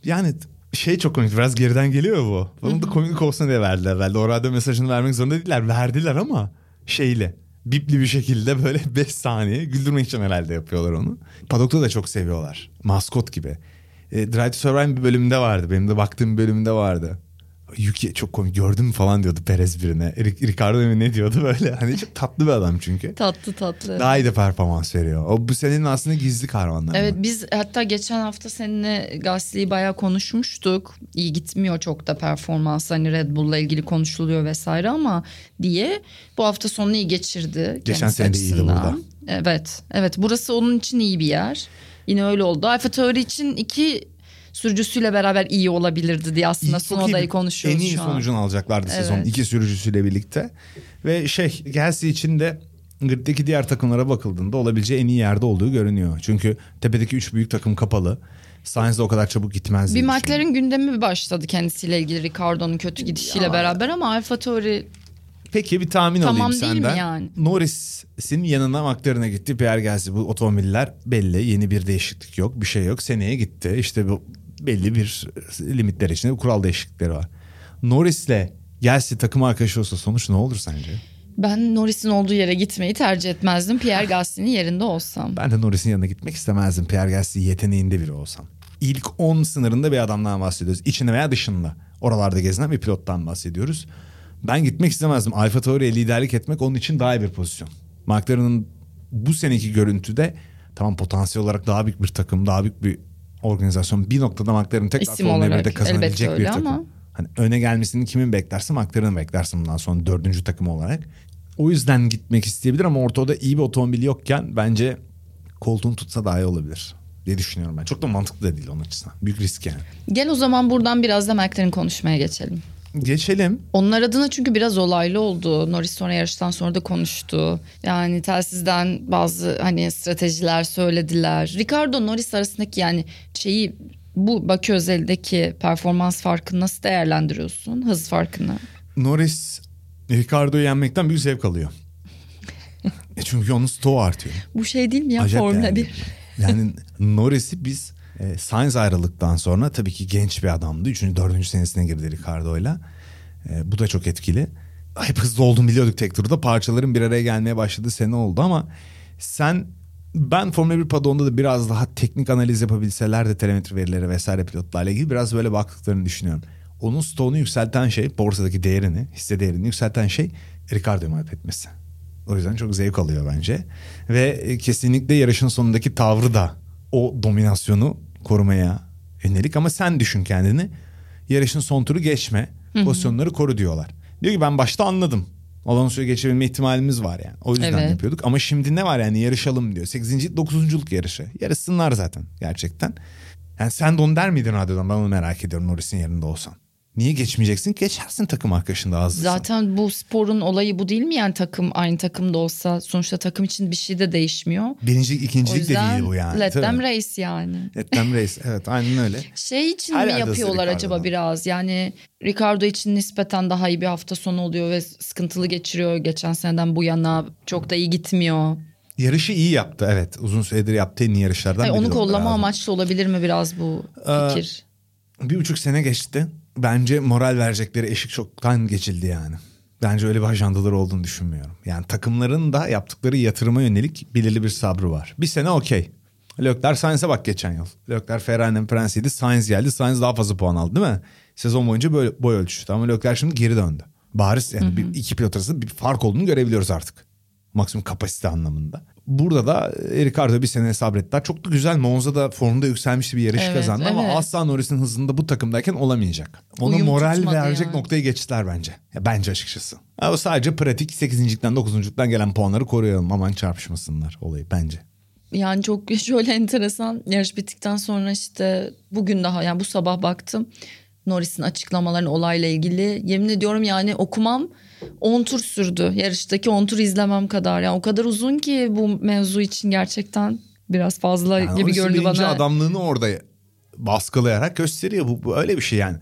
Yani şey çok komik biraz geriden geliyor bu. Bunun da komiklik olsun diye verdiler herhalde. O radyo mesajını vermek zorunda değiller. Verdiler ama şeyle bipli bir şekilde böyle 5 saniye güldürmek için herhalde yapıyorlar onu. Padok'ta da çok seviyorlar. Maskot gibi. E, Drive to Survive bir bölümünde vardı. Benim de baktığım bölümünde vardı. Yuki çok komik gördün mü falan diyordu Perez birine. Ric- Ricardo mi ne diyordu böyle. Hani çok tatlı bir adam çünkü. Tatlı tatlı. Daha iyi de performans veriyor. O bu senenin aslında gizli kahramanları. Evet biz hatta geçen hafta seninle Gasly'yi bayağı konuşmuştuk. İyi gitmiyor çok da performans hani Red Bull'la ilgili konuşuluyor vesaire ama diye bu hafta sonunu iyi geçirdi. Geçen sene de iyiydi burada. Evet evet burası onun için iyi bir yer. Yine öyle oldu. Alfa Tauri için iki sürücüsüyle beraber iyi olabilirdi diye aslında İyi- çok iyi Sunoda'yı bir- konuşuyoruz En iyi şu an. sonucunu alacaklardı sezon Evet. iki sürücüsüyle birlikte. Ve şey Gelsi için de griddeki diğer takımlara bakıldığında olabileceği en iyi yerde olduğu görünüyor. Çünkü tepedeki üç büyük takım kapalı. Sainz de o kadar çabuk gitmez Bir McLaren gündemi başladı kendisiyle ilgili Ricardo'nun kötü gidişiyle Ya. beraber ama Alfa Tauri Peki bir tahmin Tamam alayım değil mi senden. yani? Norris'in yanına McLaren'a gitti. Pierre Gasly bu otomobiller belli. Yeni bir değişiklik yok. Bir şey yok. Seneye gitti. İşte bu belli bir limitler içinde bir kural değişiklikleri var. Norris'le Gelse takım arkadaşı olsa sonuç ne olur sence? Ben Norris'in olduğu yere gitmeyi tercih etmezdim. Pierre Gasly'nin yerinde olsam. Ben de Norris'in yanına gitmek istemezdim. Pierre Gasly yeteneğinde biri olsam. İlk 10 sınırında bir adamdan bahsediyoruz. İçinde veya dışında. Oralarda gezinen bir pilottan bahsediyoruz. Ben gitmek istemezdim. Alfa Tauri'ye liderlik etmek onun için daha iyi bir pozisyon. McLaren'ın bu seneki görüntüde tamam potansiyel olarak daha büyük bir takım, daha büyük bir organizasyon. Bir noktada McLaren tekrar Formula olarak 1'de kazanabilecek bir takım. ama- Hani öne gelmesini kimin beklersin? McLaren'ı beklersin bundan sonra dördüncü takım olarak. O yüzden gitmek isteyebilir ama ortada iyi bir otomobil yokken bence koltuğunu tutsa daha iyi olabilir diye düşünüyorum ben. Çok da mantıklı da değil onun açısından. Büyük risk yani. Gel o zaman buradan biraz da McLaren konuşmaya geçelim. Geçelim. Onlar adına çünkü biraz olaylı oldu. Norris sonra yarıştan sonra da konuştu. Yani telsizden bazı hani stratejiler söylediler. Ricardo Norris arasındaki yani şeyi bu Bakü özeldeki performans farkını nasıl değerlendiriyorsun? Hız farkını. Norris Ricardo'yu yenmekten büyük zevk alıyor. e çünkü onun stoğu artıyor. Bu şey değil mi ya Acayip Formula yani. 1? Yani Norris'i biz e, Sainz ayrıldıktan sonra tabii ki genç bir adamdı. Üçüncü, dördüncü senesine girdi Ricardo'yla. E, bu da çok etkili. Hep hızlı olduğunu biliyorduk tek turda. Parçaların bir araya gelmeye başladığı sene oldu ama sen ben Formula 1 padonda da biraz daha teknik analiz yapabilseler de telemetri verileri vesaire pilotlarla ilgili biraz böyle baktıklarını düşünüyorum. Onun stoğunu yükselten şey borsadaki değerini, hisse değerini yükselten şey Ricardo'yu mağlup etmesi. O yüzden çok zevk alıyor bence. Ve e, kesinlikle yarışın sonundaki tavrı da o dominasyonu korumaya yönelik. Ama sen düşün kendini. Yarışın son turu geçme. Pozisyonları koru diyorlar. Diyor ki ben başta anladım. Alonso'yu geçebilme ihtimalimiz var yani. O yüzden Evet. yapıyorduk. Ama şimdi ne var yani yarışalım diyor. 8. 9. yarışı. Yarışsınlar zaten gerçekten. Yani sen de onu der miydin radyodan? Ben onu merak ediyorum Norris'in yerinde olsan. Niye geçmeyeceksin? Geçersin takım arkadaşında hızlısın. Zaten bu sporun olayı bu değil mi yani takım aynı takımda olsa sonuçta takım için bir şey de değişmiyor. Birincilik, O ikincilik de değil bu yani. let them race yani. Let them race. Evet aynen öyle. Şey için Her mi yapıyorlar acaba biraz? Yani Ricardo için nispeten daha iyi bir hafta sonu oluyor ve sıkıntılı geçiriyor. Geçen seneden bu yana çok da iyi gitmiyor. Yarışı iyi yaptı evet. Uzun süredir yaptığı en iyi yarışlardan Hayır, biri onu kollama lazım. amaçlı olabilir mi biraz bu Ee, fikir? Bir buçuk sene geçti. Bence moral verecekleri eşik çoktan geçildi yani. Bence öyle bir ajandaları olduğunu düşünmüyorum. Yani takımların da yaptıkları yatırıma yönelik belirli bir sabrı var. Bir sene okey. Leclerc Sainz'e bak geçen yıl. Leclerc Ferrari'nin prensiydi. Sainz geldi. Sainz daha fazla puan aldı değil mi? Sezon boyunca böyle boy ölçüştü. Ama Leclerc şimdi geri döndü. Bariz yani bir, iki pilot arasında bir fark olduğunu görebiliyoruz artık. Maksimum kapasite anlamında. Burada da e, Ricardo bir sene sabrettiler. Çok da güzel Monza'da formda yükselmişti bir yarış Evet, kazandı ama evet. asla Norris'in hızında bu takımdayken olamayacak. Ona Uyum moral verecek yani. noktaya geçtiler bence. Ya bence açıkçası. O sadece pratik 8.likten 9.luktan gelen puanları koruyalım. Aman çarpışmasınlar olayı bence. Yani çok şöyle enteresan yarış bittikten sonra işte bugün daha yani bu sabah baktım Norris'in açıklamalarını olayla ilgili yemin ediyorum yani okumam 10 tur sürdü. Yarıştaki 10 tur izlemem kadar. Yani o kadar uzun ki bu mevzu için gerçekten biraz fazla Yani gibi göründü bana. adamlığını orada baskılayarak gösteriyor. Bu, bu öyle bir şey yani.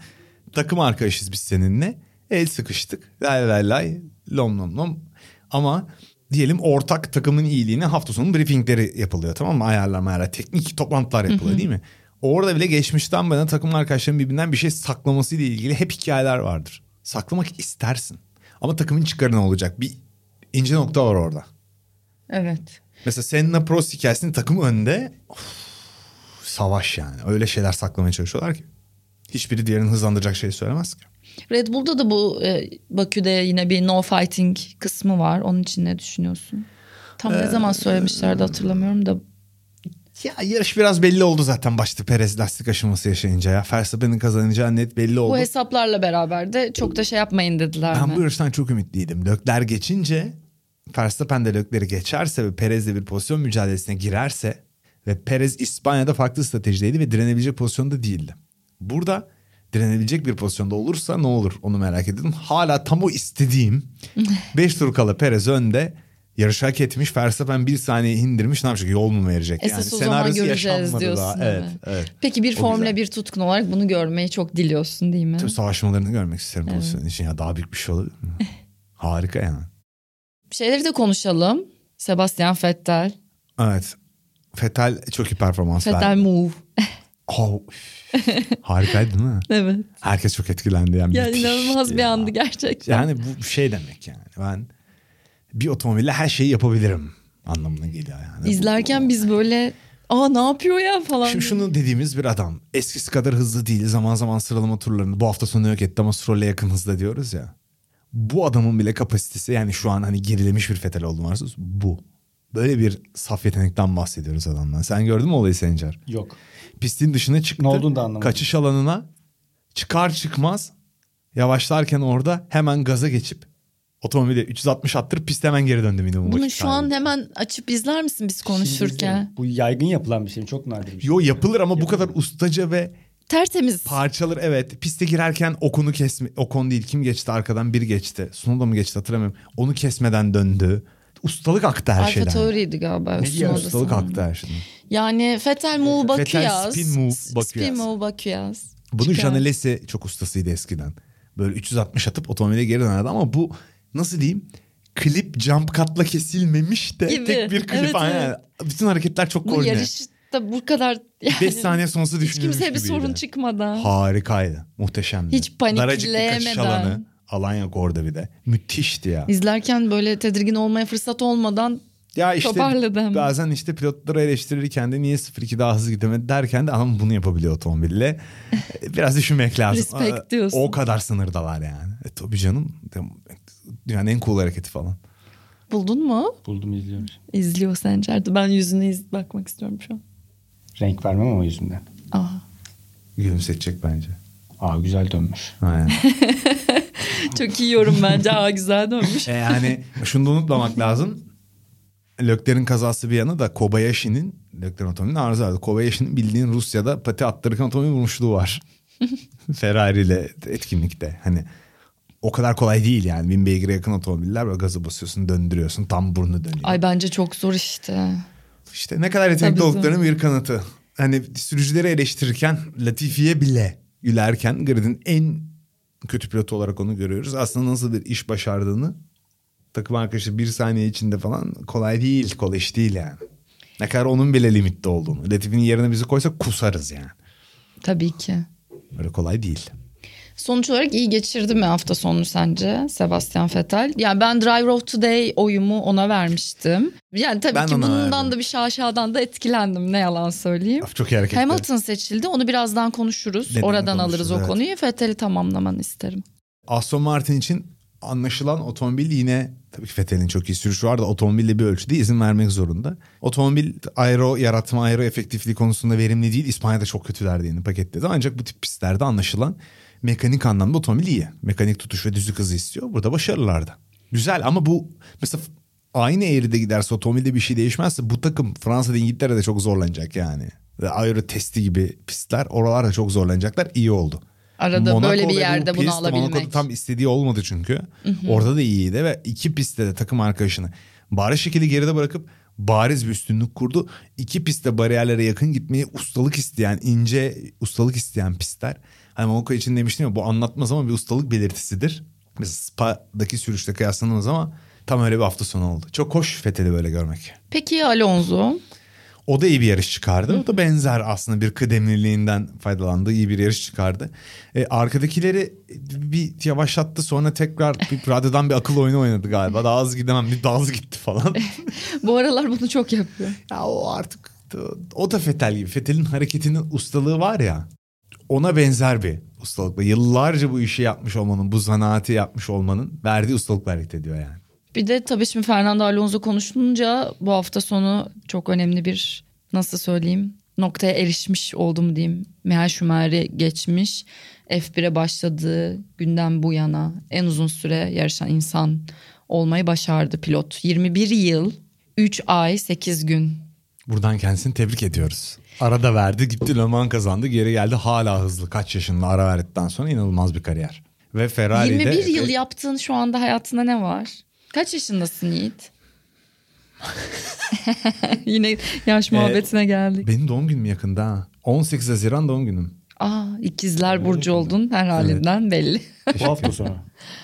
Takım arkadaşız biz seninle. El sıkıştık. Lay lay lay. Lom lom lom. Ama diyelim ortak takımın iyiliğine hafta sonu briefingleri yapılıyor tamam mı? Ayarlama ayarlar. Teknik toplantılar yapılıyor değil mi? Orada bile geçmişten bana takım arkadaşlarım birbirinden bir şey saklaması ile ilgili hep hikayeler vardır. Saklamak istersin. Ama takımın çıkarına olacak. Bir ince nokta var orada. Evet. Mesela Senna Prost hikayesinin takım önde of, savaş yani. Öyle şeyler saklamaya çalışıyorlar ki. Hiçbiri diğerini hızlandıracak şey söylemez ki. Red Bull'da da bu e, Bakü'de yine bir no fighting kısmı var. Onun için ne düşünüyorsun? Tam Ee, ne zaman söylemişlerdi hatırlamıyorum da. Ya yarış biraz belli oldu zaten başta Perez lastik aşıması yaşayınca ya. Verstappen'in kazanacağı net belli oldu. Bu hesaplarla beraber de çok da şey yapmayın dediler Ben mi? bu yarıştan çok ümitliydim. Lökler geçince Verstappen de Lökler'i geçerse ve Perez'le bir pozisyon mücadelesine girerse ve Perez İspanya'da farklı stratejideydi ve direnebilecek pozisyonda değildi. Burada direnebilecek bir pozisyonda olursa ne olur onu merak ediyordum. Hala tam o istediğim 5 tur kala Perez önde yarışı hak etmiş. Verstappen bir saniye indirmiş ne yapacak yol mu verecek? Esas o zaman göreceğiz diyorsun. daha. evet. Evet, evet. Peki bir O Formula güzel. 1 tutkun olarak bunu görmeyi çok diliyorsun değil mi? Tabii savaşmalarını görmek isterim pozisyon için. Ya daha büyük bir şey olabilir mi? Harika yani. Şeyleri de konuşalım. Sebastian Vettel. Evet. Fetal çok iyi performans Vettel verdi. move. Oh, harikaydı değil mi? Evet. Herkes çok etkilendi. Yani, Ya inanılmaz bir ya. andı gerçekten. Yani bu şey demek yani. Ben bir otomobille her şeyi yapabilirim anlamına geliyor yani. İzlerken biz böyle aa ne yapıyor ya falan. Şimdi şunu dediğimiz bir adam. Eskisi kadar hızlı değil. Zaman zaman sıralama turlarını bu hafta sonu yok etti ama Stroll'e yakın hızda diyoruz ya. Bu adamın bile kapasitesi yani şu an hani gerilemiş bir fetel oldu varsa bu. Böyle bir saf yetenekten bahsediyoruz adamdan. Sen gördün mü olayı Sencer? Yok. Pistin dışına çıktı. Ne olduğunu da anlamadım. Kaçış alanına çıkar çıkmaz yavaşlarken orada hemen gaza geçip otomobili 360 attırıp piste hemen geri döndü minimum Bunu şu an hemen açıp izler misin biz Şimdi konuşurken? Bu yaygın yapılan bir şey. Çok nadir bir şey. Yo yapılır ama bu kadar ustaca ve Tertemiz. parçalar evet piste girerken okunu kesme okon değil kim geçti arkadan biri geçti Sunoda mı geçti hatırlamıyorum onu kesmeden döndü ustalık aktı her Alfa şeyden Tauri'ydi galiba. Sunoda'sı. ustalık aktı her şeyden Yani Fetel Move Vettel Bakuyaz. spin move Bakuyaz. Spin Move Bakuyaz. bunu. Janelesi çok ustasıydı eskiden böyle 360 atıp otomobile geri dönerdi ama bu nasıl diyeyim klip jump cut'la kesilmemiş de Gibi. tek bir klip Evet, aynen. evet. bütün hareketler çok Bu koordine yarışta bu kadar yani 5 saniye sonrası hiç düşünülmüş kimseye bir gibiydi. sorun çıkmadan. Harikaydı. Muhteşemdi. Hiç Daracık bir kaçış panikleyemeden. alanı. Alan yok orada bir de. Müthişti ya. İzlerken böyle tedirgin olmaya fırsat olmadan Ya işte Toparladı hemen. bazen işte pilotları eleştirirken de niye 0-2 daha hızlı gidemedi derken de ama bunu yapabiliyor otomobille. Biraz düşünmek lazım. Respect Aa, diyorsun. O kadar sınırdalar yani. E, tabii canım. Dünyanın en cool hareketi falan. buldun mu? Buldum izliyorum. İzliyor Sencer'de. Ben yüzünü iz bakmak istiyorum şu an. Renk vermem ama yüzümden. Aa. Gülümsetecek bence. Aa güzel dönmüş. Aynen. Çok iyi yorum bence. Aa güzel dönmüş. e yani şunu da unutmamak lazım. Lökler'in kazası bir yana da Kobayashi'nin Lökler'in otomobilinin arıza vardı. Kobayashi'nin bildiğin Rusya'da pati attırırken otomobil vurmuşluğu var. Ferrari ile etkinlikte. Hani o kadar kolay değil yani. Bin beygire yakın otomobiller böyle gazı basıyorsun döndürüyorsun tam burnu dönüyor. Ay bence çok zor işte. İşte ne kadar yetenekli Tabii olduklarının bir kanıtı. Hani sürücüleri eleştirirken Latifi'ye bile gülerken Grid'in en kötü pilotu olarak onu görüyoruz. Aslında nasıl bir iş başardığını takım arkadaşı bir saniye içinde falan kolay değil. Kolay iş değil yani. Ne kadar onun bile limitte olduğunu. Latifi'nin yerine bizi koysak kusarız yani. Tabii ki. Böyle kolay değil. Sonuç olarak iyi geçirdi mi hafta sonu sence Sebastian Vettel? Yani ben Driver of Today oyumu ona vermiştim. Yani tabii Ben ki bundan verdim. da bir şaşadan da etkilendim ne yalan söyleyeyim. Of, çok iyi hareketli. Hamilton seçildi onu birazdan konuşuruz. Neden Oradan alırız o evet. konuyu. Vettel'i tamamlamanı isterim. Aston Martin için anlaşılan otomobil yine tabii ki Vettel'in çok iyi sürüşü var da otomobille bir ölçüde izin vermek zorunda. Otomobil aero yaratma, aero efektifliği konusunda verimli değil. İspanya'da çok kötülerdi yeni paketledi. Ancak bu tip pistlerde anlaşılan mekanik anlamda otomobil iyi. Mekanik tutuş ve düzlük hızı istiyor. Burada başarılılardı. Güzel ama bu mesela aynı eğride giderse otomobilde bir şey değişmezse bu takım Fransa'da İngiltere'de çok zorlanacak yani. Aero testi gibi pistler oralarda çok zorlanacaklar. İyi oldu. Arada Monaco böyle bir ve bu yerde bunu pist, alabilmek. Monaco'da tam istediği olmadı çünkü. Orada da iyiydi ve iki pistte de takım arkadaşını bariz şekilde geride bırakıp bariz bir üstünlük kurdu. İki pistte bariyerlere yakın gitmeyi ustalık isteyen, ince ustalık isteyen pistler. Hani Monaco için demiştim ya bu anlatmaz ama bir ustalık belirtisidir. Mesela Spa'daki sürüşte kıyaslanamaz ama tam öyle bir hafta sonu oldu. Çok hoş Fethel'i böyle görmek. Peki Alonso? O da iyi bir yarış çıkardı. O da benzer aslında bir kıdemliliğinden faydalandı. iyi bir yarış çıkardı. E, arkadakileri bir yavaşlattı sonra tekrar bir radyodan bir akıl oyunu oynadı galiba. Daha hızlı gidemem bir daha hızlı gitti falan. Bu aralar bunu çok yapıyor. ya o artık o da Fetel gibi. Fetel'in hareketinin ustalığı var ya. Ona benzer bir ustalıkla. Yıllarca bu işi yapmış olmanın, bu zanaati yapmış olmanın verdiği ustalıkla hareket ediyor yani. Bir de tabii şimdi Fernando Alonso konuşulunca bu hafta sonu çok önemli bir nasıl söyleyeyim noktaya erişmiş oldum diyeyim. Michael Schumacher'i geçmiş. F1'e başladığı günden bu yana en uzun süre yarışan insan olmayı başardı pilot. 21 yıl, 3 ay, 8 gün. Buradan kendisini tebrik ediyoruz. Arada verdi gitti Le Mans kazandı geri geldi hala hızlı kaç yaşında ara verdikten sonra inanılmaz bir kariyer. Ve Ferrari'de... 21 yıl yaptığın şu anda hayatında ne var? Kaç yaşındasın Yiğit? Yine yaş muhabbetine geldik. Benim doğum günüm yakında ha. 18 Haziran doğum günüm. Aa ikizler burcu oldun her halinden belli. Bu hafta sonu.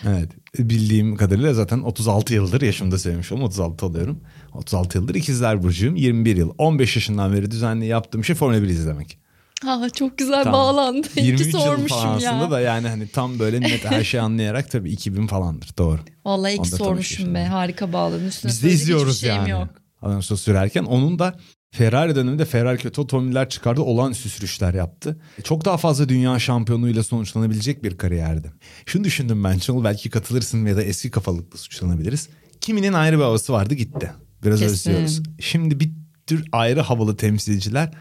Evet bildiğim kadarıyla zaten 36 yıldır yaşımda sevmiş oldum 36 oluyorum. 36 yıldır ikizler burcuyum 21 yıl 15 yaşından beri düzenli yaptığım şey Formula 1 izlemek. Ha, çok güzel Tamam. bağlandı. İyi ki 23 yıl sormuşum falan ya. aslında da yani hani tam böyle net her şeyi anlayarak tabii 2000 falandır doğru. Vallahi iyi ki Onda sormuşum be. Harika bağladın. Üstüne Biz de izliyoruz yani. Yok. Alonso sürerken onun da Ferrari döneminde Ferrari kötü otomobiller çıkardı. Olağanüstü sürüşler yaptı. Çok daha fazla dünya şampiyonluğuyla sonuçlanabilecek bir kariyerdi. Şunu düşündüm ben Çanıl belki katılırsın ya da eski kafalıkla suçlanabiliriz. Kiminin ayrı bir havası vardı gitti. Biraz özlüyoruz. Şimdi bir tür ayrı havalı temsilciler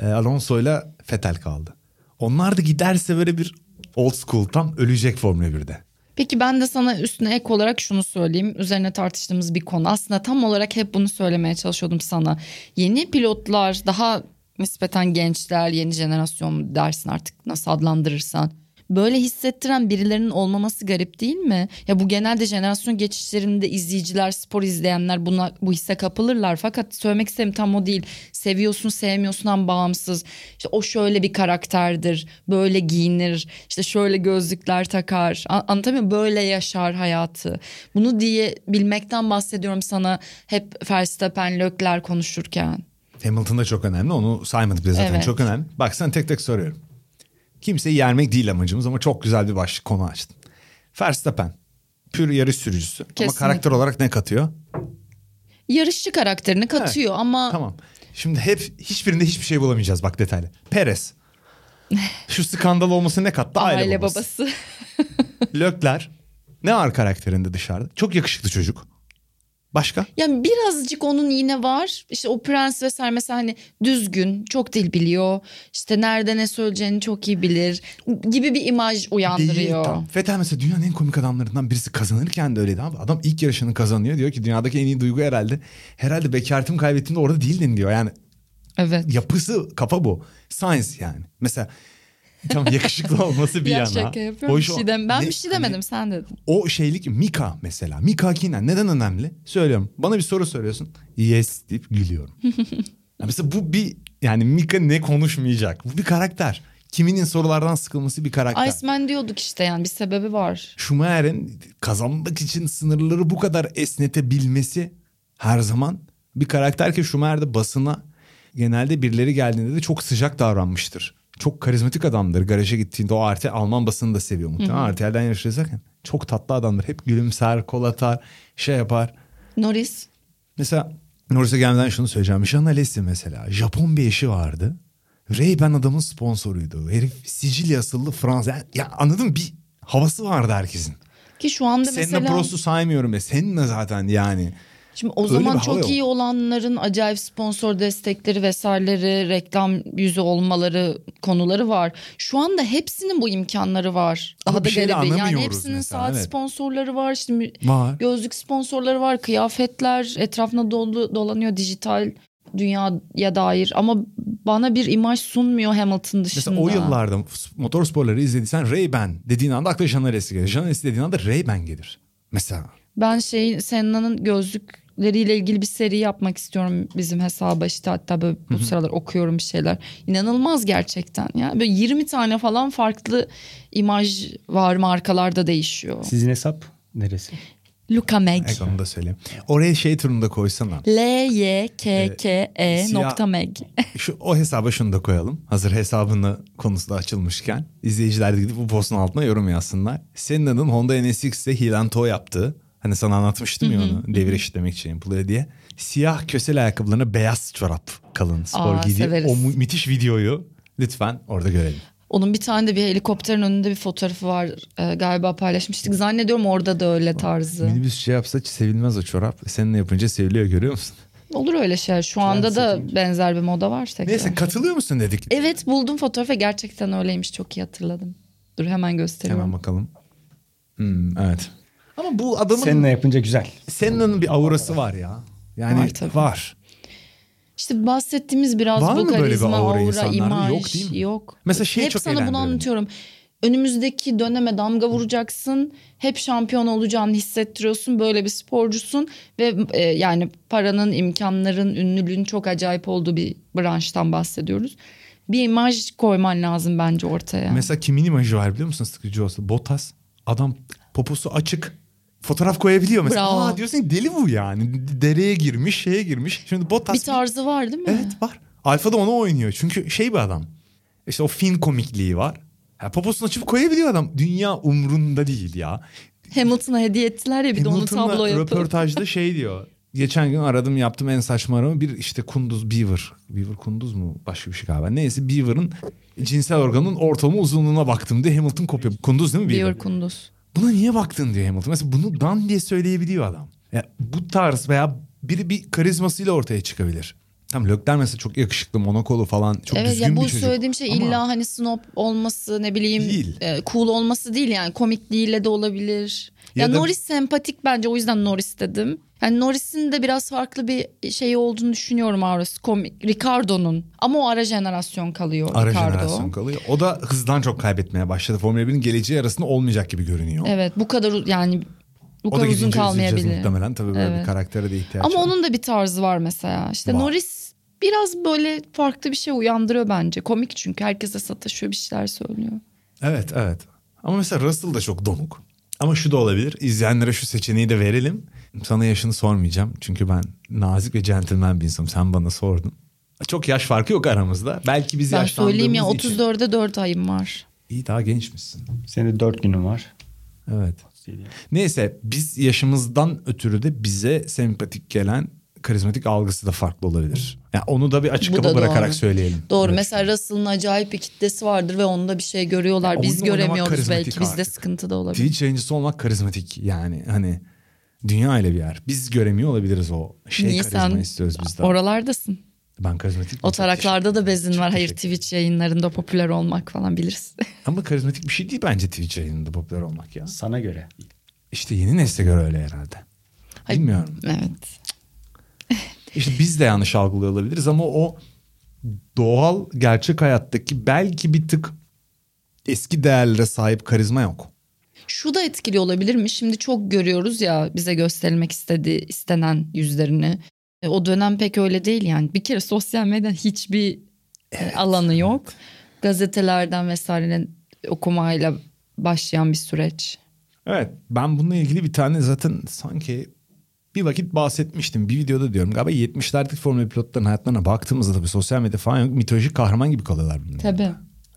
e, Alonso'yla Vettel kaldı. Onlar da giderse böyle bir old school tam ölecek Formula 1'de. Peki ben de sana üstüne ek olarak şunu söyleyeyim. Üzerine tartıştığımız bir konu. Aslında tam olarak hep bunu söylemeye çalışıyordum sana. Yeni pilotlar daha nispeten gençler, yeni jenerasyon dersin artık nasıl adlandırırsan. Böyle hissettiren birilerinin olmaması garip değil mi? Ya bu genelde jenerasyon geçişlerinde izleyiciler, spor izleyenler buna bu hisse kapılırlar. Fakat söylemek istediğim tam o değil. Seviyorsun, sevmiyorsundan bağımsız. İşte o şöyle bir karakterdir. Böyle giyinir. işte şöyle gözlükler takar. A- Anlatabiliyor muyum? Böyle yaşar hayatı. Bunu diye bilmekten bahsediyorum sana hep Verstappen, Lökler konuşurken. Hamilton da çok önemli. Onu saymadık bile zaten Evet. çok önemli. Bak sana tek tek soruyorum. Kimseyi yermek değil amacımız ama çok güzel bir başlık konu açtın. Verstappen. Pür yarış sürücüsü. Ama Kesinlikle. karakter olarak ne katıyor? Yarışçı karakterini katıyor ama Tamam. Şimdi hep hiçbirinde hiçbir şey bulamayacağız bak detaylı. Perez. Şu skandal olması ne kattı? Aile, aile babası. babası. Lökler. Ne var karakterinde dışarıda? Çok yakışıklı çocuk. Başka? Yani birazcık onun yine var. İşte o prens vesaire mesela hani düzgün, çok dil biliyor. İşte nerede ne söyleyeceğini çok iyi bilir gibi bir imaj uyandırıyor. Değil, mesela dünyanın en komik adamlarından birisi kazanırken de öyleydi abi. Adam ilk yarışını kazanıyor diyor ki dünyadaki en iyi duygu herhalde. Herhalde bekaretimi kaybettiğimde orada değildin diyor. Yani Evet. yapısı kafa bu. Science yani. Mesela tam yakışıklı olması bir ya yana. şaka yapıyorum. Hoş bir şey dem- ben Ne- bir şey hani demedim sen dedin. o şeylik Mika mesela. Mika Kinen neden önemli? Söylüyorum. Bana bir soru soruyorsun. Yes deyip gülüyorum. Ya mesela bu bir yani Mika ne konuşmayacak? Bu bir karakter. Kiminin sorulardan sıkılması bir karakter. Iceman diyorduk işte yani bir sebebi var. Schumacher'in kazanmak için sınırları bu kadar esnetebilmesi her zaman bir karakter ki Schumacher de basına genelde birileri geldiğinde de çok sıcak davranmıştır. Çok karizmatik adamdır. Garaja gittiğinde o RTL Alman basını da seviyor muhtemelen. RTL'den yarış izlerken çok tatlı adamdır. Hep gülümser, kol atar, şey yapar. Norris. Mesela Norris'e gelmeden şunu söyleyeceğim. Jean Alesi mesela. Japon bir eşi vardı. Ray-Ban adamın sponsoruydu. Herif Sicilya asıllı Fransa. Ya anladın mı? Bir havası vardı herkesin. Ki şu anda Senna mesela Prost'u saymıyorum ya. Senna zaten yani. Şimdi o Öyle zaman çok yok. iyi olanların acayip sponsor destekleri vesaireleri, reklam yüzü olmaları konuları var. Şu anda hepsinin bu imkanları var. Ama Daha da garibi. Yani hepsinin mesela, saat evet. sponsorları var. Mü- Var. gözlük sponsorları var, kıyafetler etrafına dolu, dolanıyor dijital dünyaya dair ama bana bir imaj sunmuyor Hamilton dışında. Mesela o yıllarda motorsporları izlediysen Ray-Ban dediğin anda akla Jean gelir. Jean dediğin anda Ray-Ban gelir. Mesela. Ben şey Senna'nın gözlükleriyle ilgili bir seri yapmak istiyorum bizim hesaba işte hatta böyle bu sıralar okuyorum bir şeyler. İnanılmaz gerçekten ya. Böyle 20 tane falan farklı imaj var markalarda değişiyor. Sizin hesap neresi? Luca Meg. Evet, onu da söyleyeyim. Oraya şey turunda koysana. L Y K K E siyah- nokta Meg. Şu, o hesaba şunu da koyalım. Hazır hesabını konusu da açılmışken. izleyiciler de gidip bu postun altına yorum yazsınlar. Senna'nın Honda NSX'te toe yaptığı. Hani sana anlatmıştım ya onu. Devir eşitlemek için yapılıyor diye. Siyah kösel ayakkabılarına beyaz çorap kalın spor Aa, giydiği. severiz. O mü- müthiş videoyu lütfen orada görelim. Onun bir tane de bir helikopterin önünde bir fotoğrafı var Ee, galiba paylaşmıştık. Zannediyorum orada da öyle tarzı. Minibüs şey yapsa sevilmez o çorap. Seninle yapınca seviliyor görüyor musun? Olur öyle şey. Şu anda da benzer bir moda var tekrar. Neyse katılıyor musun dedik. Evet buldum fotoğrafı gerçekten öyleymiş çok iyi hatırladım. Dur hemen gösteriyorum. Hemen bakalım. Hmm, evet. Ama bu adamın Seninle yapınca güzel. Senna'nın bir aurası var ya. Yani Var var. tabii. İşte bahsettiğimiz biraz Var bu mı böyle bir karizma, aura aura, imaj Yok değil mi? yok. Mesela şey Hep çok sana bunu anlatıyorum. Önümüzdeki döneme damga vuracaksın. Hep şampiyon olacağını hissettiriyorsun. Böyle bir sporcusun ve e, yani paranın, imkanların, ünlülüğün çok acayip olduğu bir branştan bahsediyoruz. Bir imaj koyman lazım bence ortaya. Mesela kimin imajı var biliyor musun sıkıcı olsa? Bottas. Adam poposu açık. Fotoğraf koyabiliyor mesela. Bravo. Aa diyorsun ki deli bu yani. Dereye girmiş, şeye girmiş. Şimdi Bottas bir tarzı var değil mi? Evet var. Alfa da onu oynuyor. Çünkü şey bir adam. İşte o fin komikliği var. Ya poposunu açıp koyabiliyor adam. Dünya umrunda değil ya. Hamilton'a hediye ettiler ya bir de onu tablo yapıp. röportajda şey diyor. Geçen gün aradım yaptım en saçma arama bir işte kunduz beaver. Beaver kunduz mu? Başka bir şey galiba. Neyse beaver'ın cinsel organının ortalama uzunluğuna baktım diye Hamilton kopya. Kunduz değil mi beaver? Beaver Kunduz. Buna niye baktın diyor Hamilton. Mesela bunu dan diye söyleyebiliyor adam. Ya bu tarz veya biri bir karizmasıyla ortaya çıkabilir. Tam Lökler mesela çok yakışıklı, monokolu falan çok evet düzgün ya bu bir çocuk. söylediğim şey Ama illa hani snob olması ne bileyim Değil. e, cool olması değil yani komikliğiyle de olabilir. Ya, Ya da- Norris sempatik bence o yüzden Norris dedim. Yani Norris'in de biraz farklı bir şey olduğunu düşünüyorum Aurus komik. Ricardo'nun ama o ara jenerasyon kalıyor ara Ricardo. jenerasyon kalıyor. O da hızdan çok kaybetmeye başladı. Formula 1'in geleceği arasında olmayacak gibi görünüyor. Evet bu kadar yani bu o da kadar uzun kalmayabilir. muhtemelen. Tabii böyle Evet. bir karaktere de ihtiyaç Ama var. onun da bir tarzı var mesela. İşte Var. Norris biraz böyle farklı bir şey uyandırıyor bence. Komik çünkü herkese sataşıyor bir şeyler söylüyor. Evet evet. Ama mesela Russell da çok donuk. Ama şu da olabilir. İzleyenlere şu seçeneği de verelim. Sana yaşını sormayacağım. Çünkü ben nazik ve centilmen bir insanım. Sen bana sordun. Çok yaş farkı yok aramızda. Belki biz Ben söyleyeyim ya yaşlandığımız için. 34'e 4 ayım var. İyi daha gençmişsin. Senin de dört günün var. Evet. Neyse biz yaşımızdan ötürü de bize sempatik gelen karizmatik algısı da farklı olabilir. Yani onu da bir açık kapı bırakarak doğru. söyleyelim. Doğru Evet. mesela Russell'ın acayip bir kitlesi vardır ve onda bir şey görüyorlar. Ya Biz göremiyoruz belki bizde sıkıntı da olabilir. Twitch yayıncısı olmak karizmatik yani hani dünya ile bir yer. Biz göremiyor olabiliriz o şey Niye karizma sen istiyoruz biz de. oralardasın? ben karizmatik O taraklarda da bezin Çok var. Hayır Twitch yayınlarında popüler olmak falan bilirsin. Ama karizmatik bir şey değil bence Twitch yayınında popüler olmak ya. Sana göre. İşte yeni nesle göre öyle herhalde. Hayır. Bilmiyorum. evet. İşte biz de yanlış algılıyor olabiliriz ama o doğal gerçek hayattaki belki bir tık eski değerlere sahip karizma yok. Şu da etkili olabilir mi? Şimdi çok görüyoruz ya bize gösterilmek istediği istenen yüzlerini. E, O dönem pek öyle değil yani. Bir kere sosyal medyanın hiçbir e, alanı yok. Gazetelerden vesairenin okumayla başlayan bir süreç. Evet ben bununla ilgili bir tane zaten sanki bir vakit bahsetmiştim. Bir videoda diyorum galiba 70'lerdeki Formula pilotların hayatlarına baktığımızda tabii sosyal medya falan yok. Mitolojik kahraman gibi kalıyorlar bunlar. Tabii.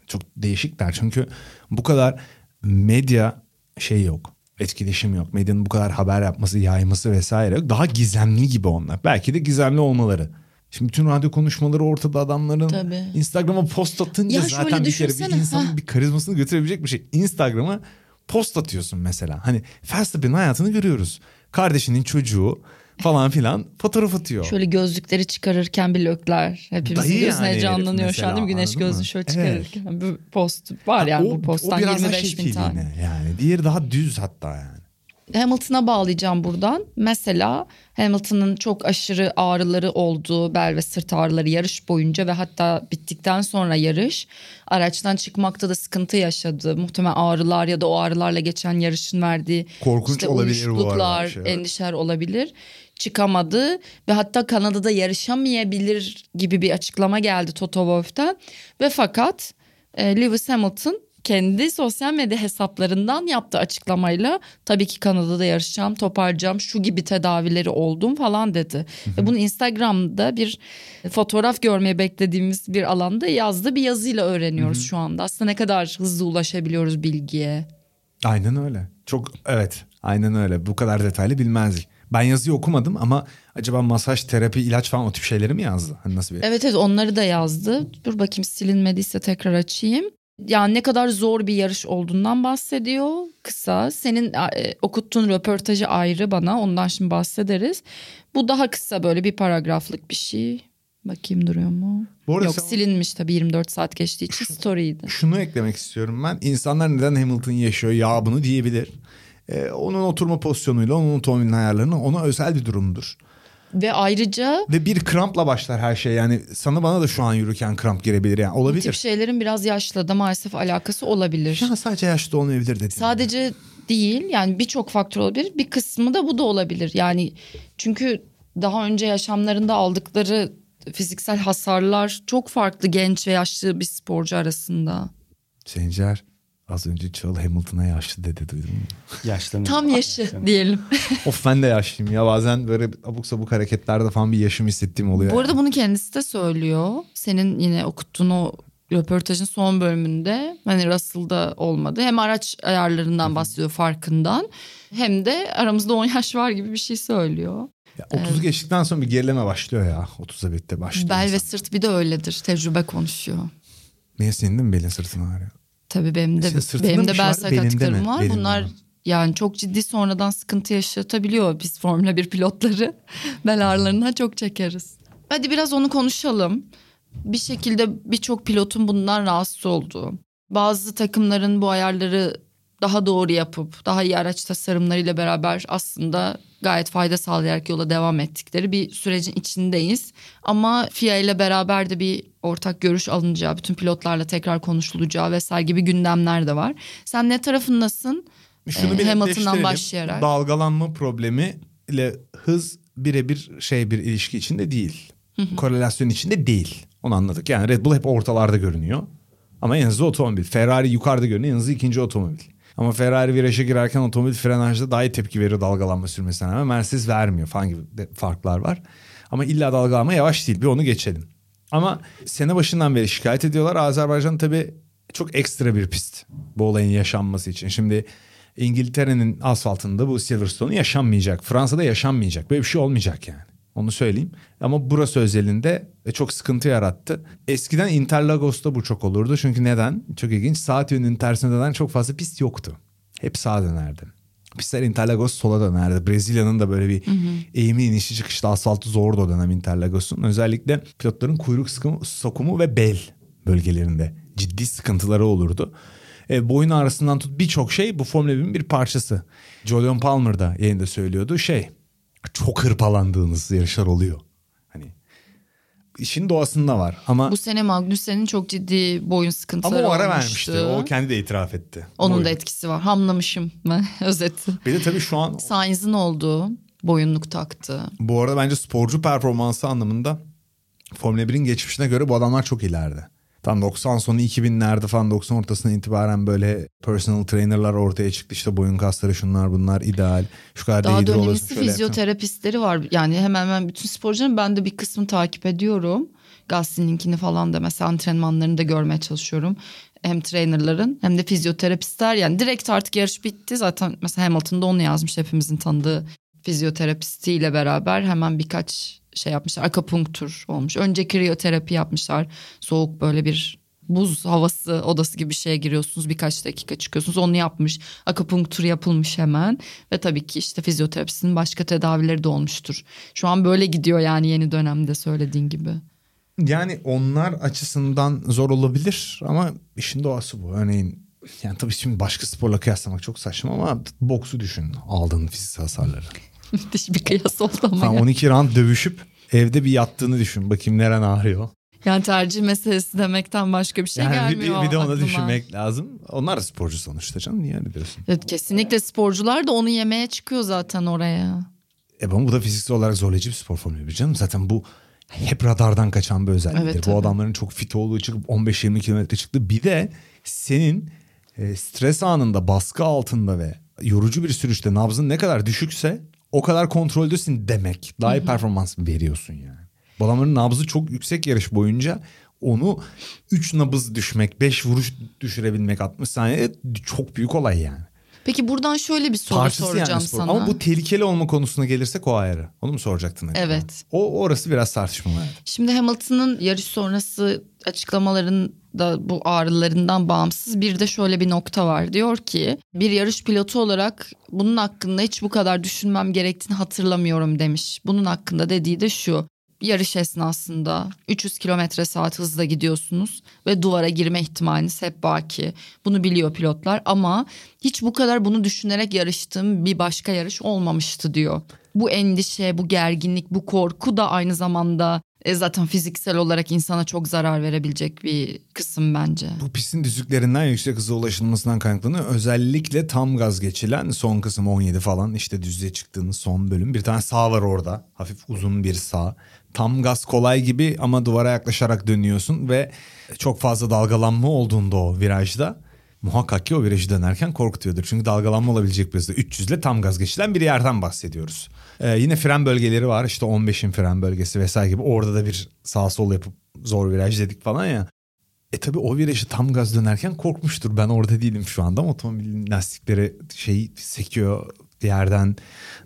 Çok değişikler çünkü bu kadar medya şey yok. Etkileşim yok. Medyanın bu kadar haber yapması, yayması vesaire yok. Daha gizemli gibi onlar. Belki de gizemli olmaları. Şimdi bütün radyo konuşmaları ortada adamların. Tabii. Instagram'a post atınca Ya zaten bir kere bir insanın hah. bir karizmasını götürebilecek bir şey. Instagram'a post atıyorsun mesela. Hani Verstappen'in hayatını görüyoruz. Kardeşinin çocuğu falan filan fotoğraf atıyor. Şöyle gözlükleri çıkarırken bir lökler. Hepimizin Dayı gözüne yani canlanıyor şu an değil mi? mesela, Güneş gözlüğü şöyle Evet. çıkarırken. Bu post var yani bu posttan biraz daha 25 bin tane. Yani diğeri daha düz hatta yani. Hamilton'a bağlayacağım buradan. Mesela Hamilton'ın çok aşırı ağrıları olduğu bel ve sırt ağrıları yarış boyunca ve hatta bittikten sonra yarış araçtan çıkmakta da sıkıntı yaşadı. Muhtemelen ağrılar ya da o ağrılarla geçen yarışın verdiği Korkunç işte olabilir bu arada. Şey, evet. endişeler olabilir. Çıkamadı ve hatta Kanada'da yarışamayabilir gibi bir açıklama geldi Toto Wolff'ten. Ve fakat e, Lewis Hamilton kendi sosyal medya hesaplarından yaptığı açıklamayla tabii ki Kanada'da yarışacağım, toparlayacağım, şu gibi tedavileri oldum falan dedi. Ve bunu Instagram'da bir fotoğraf görmeye beklediğimiz bir alanda yazdığı bir yazıyla öğreniyoruz şu anda. Aslında ne kadar hızlı ulaşabiliyoruz bilgiye. Aynen öyle. Çok evet aynen öyle. Bu kadar detaylı bilmezdik. Ben yazıyı okumadım ama acaba masaj, terapi, ilaç falan o tip şeyleri mi yazdı? Hani nasıl bir... Evet evet onları da yazdı. Dur bakayım silinmediyse tekrar açayım. Yani ne kadar zor bir yarış olduğundan bahsediyor kısa. Senin e, okuttuğun röportajı ayrı bana ondan şimdi bahsederiz. Bu daha kısa böyle bir paragraflık bir şey. Bakayım duruyor mu? Bu arada Yok sen- silinmiş tabii 24 saat geçtiği için story'ydi. Şunu eklemek istiyorum ben. İnsanlar neden Hamilton yaşıyor ya bunu diyebilir. Ee, onun oturma pozisyonuyla onun otomobilin ayarlarını ona özel bir durumdur. Ve ayrıca Ve bir krampla başlar her şey. Yani sana bana da şu an yürürken kramp girebilir yani bu tip olabilir. şeylerin biraz yaşla da maalesef alakası olabilir. Ya sadece yaşlı olmayabilir dedim. Sadece değil yani birçok faktör olabilir. Bir kısmı da bu da olabilir. Yani çünkü daha önce yaşamlarında aldıkları fiziksel hasarlar çok farklı genç ve yaşlı bir sporcu arasında. Sencer az önce Çağıl Hamilton'a yaşlı dedi duydun mu? Yaşlanıyor. Tam yaşı diyelim. of ben de yaşlıyım ya bazen böyle abuk sabuk hareketlerde falan bir yaşım hissettiğim oluyor. Bu arada bunu kendisi de söylüyor. Senin yine okuttuğun o röportajın son bölümünde hani Russell'da olmadı. Hem araç ayarlarından bahsediyor farkından hem de aramızda 10 yaş var gibi bir şey söylüyor. Ya 30'u geçtikten sonra bir gerileme başlıyor ya. 30'a bitti başlıyor. Bel ve insan. sırt bir de öyledir. Tecrübe konuşuyor. Benim senin de mi belin sırtın ağrıyor? Tabii benim de Senin sırtında benim de bel sakatlıklarım var. Belinde Bunlar mi? yani çok ciddi sonradan sıkıntı yaşatabiliyor. Biz Formula 1 pilotları bel ağrılarından çok çekeriz. Hadi biraz onu konuşalım. Bir şekilde birçok pilotun bundan rahatsız olduğu. Bazı takımların bu ayarları daha doğru yapıp daha iyi araç tasarımlarıyla beraber aslında gayet fayda sağlayarak yola devam ettikleri bir sürecin içindeyiz. Ama FIA ile beraber de bir ortak görüş alınacağı, bütün pilotlarla tekrar konuşulacağı vesaire gibi gündemler de var. Sen ne tarafındasın? Şunu Ee, Hamilton'dan başlayarak. Dalgalanma problemi ile hız birebir şey bir ilişki içinde değil. Korelasyon içinde değil. Onu anladık. Yani Red Bull hep ortalarda görünüyor. Ama en hızlı otomobil. Ferrari yukarıda görünüyor. En hızlı ikinci otomobil. Ama Ferrari viraja girerken otomobil frenajda daha iyi tepki veriyor dalgalanma sürmesine rağmen. Mercedes vermiyor falan gibi farklar var. Ama illa dalgalanma yavaş değil. Bir onu geçelim. Ama sene başından beri şikayet ediyorlar. Azerbaycan tabii çok ekstra bir pist bu olayın yaşanması için. Şimdi İngiltere'nin asfaltında bu Silverstone yaşanmayacak. Fransa'da yaşanmayacak. Böyle bir şey olmayacak yani. Onu söyleyeyim. Ama burası özelinde e, çok sıkıntı yarattı. Eskiden Interlagos'ta bu çok olurdu. Çünkü neden? Çok ilginç. Saat yönünün tersine dönen çok fazla pist yoktu. Hep sağa dönerdi. Pistler Interlagos sola dönerdi. Brezilya'nın da böyle bir eğimli inişi çıkışlı asfaltı zordu o dönem Interlagos'un. Özellikle pilotların kuyruk sıkımı, sokumu ve bel bölgelerinde ciddi sıkıntıları olurdu. E, boyun ağrısından tut birçok şey bu Formula 1'in bir parçası. Julian Palmer da yayında söylüyordu şey çok hırpalandığınız yarışlar oluyor. İşin doğasında var ama Bu sene Magnussen'in çok ciddi boyun ama sıkıntıları o ara olmuştu. vermişti. O kendi de itiraf etti. Onun Boyun. da etkisi var. Hamlamışım ben özeti. Bir de tabii şu an Sainz'in olduğu boyunluk taktı. bu arada bence sporcu performansı anlamında Formula 1'in geçmişine göre bu adamlar çok ileride. Tam 90 sonu 2000'lerde falan 90 ortasına itibaren böyle personal trainerlar ortaya çıktı. İşte boyun kasları şunlar bunlar ideal. Şu kadar Daha şöyle yapacaksın. fizyoterapistleri var. Yani hemen hemen bütün sporcuların ben de bir kısmını takip ediyorum. Gazzin'inkini falan da mesela antrenmanlarını da görmeye çalışıyorum. Hem trainerların hem de fizyoterapistler yani direkt artık yarış bitti. Zaten mesela Hamilton'da onu yazmış hepimizin tanıdığı fizyoterapistiyle beraber hemen birkaç şey yapmışlar. Akupunktur olmuş. Önce kriyoterapi yapmışlar. Soğuk böyle bir buz havası odası gibi bir şeye giriyorsunuz. Birkaç dakika çıkıyorsunuz. Onu yapmış. Akupunktur yapılmış hemen. Ve tabii ki işte fizyoterapistin başka tedavileri de olmuştur. Şu an böyle gidiyor yani yeni dönemde söylediğin gibi. Yani onlar açısından zor olabilir ama işin doğası bu. Örneğin yani tabii şimdi başka sporla kıyaslamak çok saçma ama boksu düşün aldığın fiziksel hasarları. Müthiş bir kıyas oldu ama. Yani. 12 round dövüşüp evde bir yattığını düşün. Bakayım neren ağrıyor. Yani tercih meselesi demekten başka bir şey yani gelmiyor bir, bir de aklıma. düşünmek lazım. Onlar da sporcu sonuçta canım. Niye öyle diyorsun? Evet, kesinlikle sporcular da onu yemeye çıkıyor zaten oraya. E ama bu da fiziksel olarak zorlayıcı bir spor formülü bir canım. Zaten bu hep radardan kaçan bir özelliktir. Evet, bu tabii. adamların çok fit olduğu çıkıp 15-20 kilometre çıktı. Bir de senin e, stres anında baskı altında ve yorucu bir sürüşte nabzın ne kadar düşükse o kadar kontroldüsün demek. Daha iyi performans veriyorsun yani. Bu adamların nabzı çok yüksek yarış boyunca onu 3 nabız düşmek, 5 vuruş düşürebilmek 60 saniye çok büyük olay yani. Peki buradan şöyle bir soru Parçası soracağım yani spor. sana. Ama bu tehlikeli olma konusuna gelirsek o ayrı. Onu mu soracaktın? acaba? Evet. O orası biraz tartışmalı. Şimdi Hamilton'ın yarış sonrası açıklamalarında bu ağrılarından bağımsız bir de şöyle bir nokta var. Diyor ki bir yarış pilotu olarak bunun hakkında hiç bu kadar düşünmem gerektiğini hatırlamıyorum demiş. Bunun hakkında dediği de şu. Yarış esnasında 300 kilometre saat hızla gidiyorsunuz ve duvara girme ihtimaliniz hep baki. Bunu biliyor pilotlar ama hiç bu kadar bunu düşünerek yarıştığım bir başka yarış olmamıştı diyor. Bu endişe, bu gerginlik, bu korku da aynı zamanda e, zaten fiziksel olarak insana çok zarar verebilecek bir kısım bence. Bu pistin düzlüklerinden yüksek hıza ulaşılmasından kaynaklanıyor. Özellikle tam gaz geçilen son kısım 17 falan işte düzlüğe çıktığınız son bölüm. Bir tane sağ var orada. Hafif uzun bir sağ. Tam gaz kolay gibi ama duvara yaklaşarak dönüyorsun ve çok fazla dalgalanma olduğunda o virajda muhakkak ki o virajı dönerken korkutuyordur. Çünkü dalgalanma olabilecek bir hızda 300 ile tam gaz geçilen bir yerden bahsediyoruz. Ee, yine fren bölgeleri var işte 15'in fren bölgesi vesaire gibi orada da bir sağ sol yapıp zor viraj dedik falan ya. E tabi o virajı tam gaz dönerken korkmuştur. Ben orada değilim şu anda. Otomobilin lastikleri şey sekiyor yerden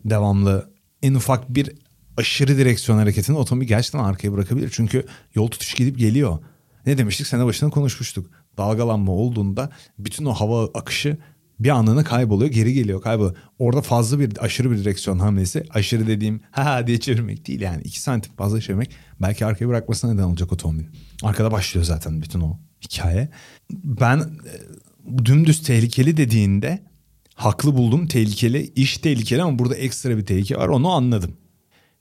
devamlı. En ufak bir aşırı direksiyon hareketini otomobil gerçekten arkaya bırakabilir. Çünkü yol tutuş gidip geliyor. Ne demiştik? Sene başında konuşmuştuk. Dalgalanma olduğunda bütün o hava akışı bir anlığına kayboluyor geri geliyor kayboluyor. Orada fazla bir aşırı bir direksiyon hamlesi aşırı dediğim ha diye çevirmek değil yani 2 santim fazla çevirmek belki arkaya bırakmasına neden olacak otomobil. Arkada başlıyor zaten bütün o hikaye. Ben e, dümdüz tehlikeli dediğinde haklı buldum tehlikeli iş tehlikeli ama burada ekstra bir tehlike var onu anladım.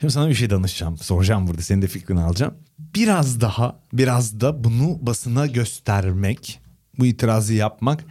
Şimdi sana bir şey danışacağım soracağım burada senin de fikrini alacağım. Biraz daha biraz da bunu basına göstermek bu itirazı yapmak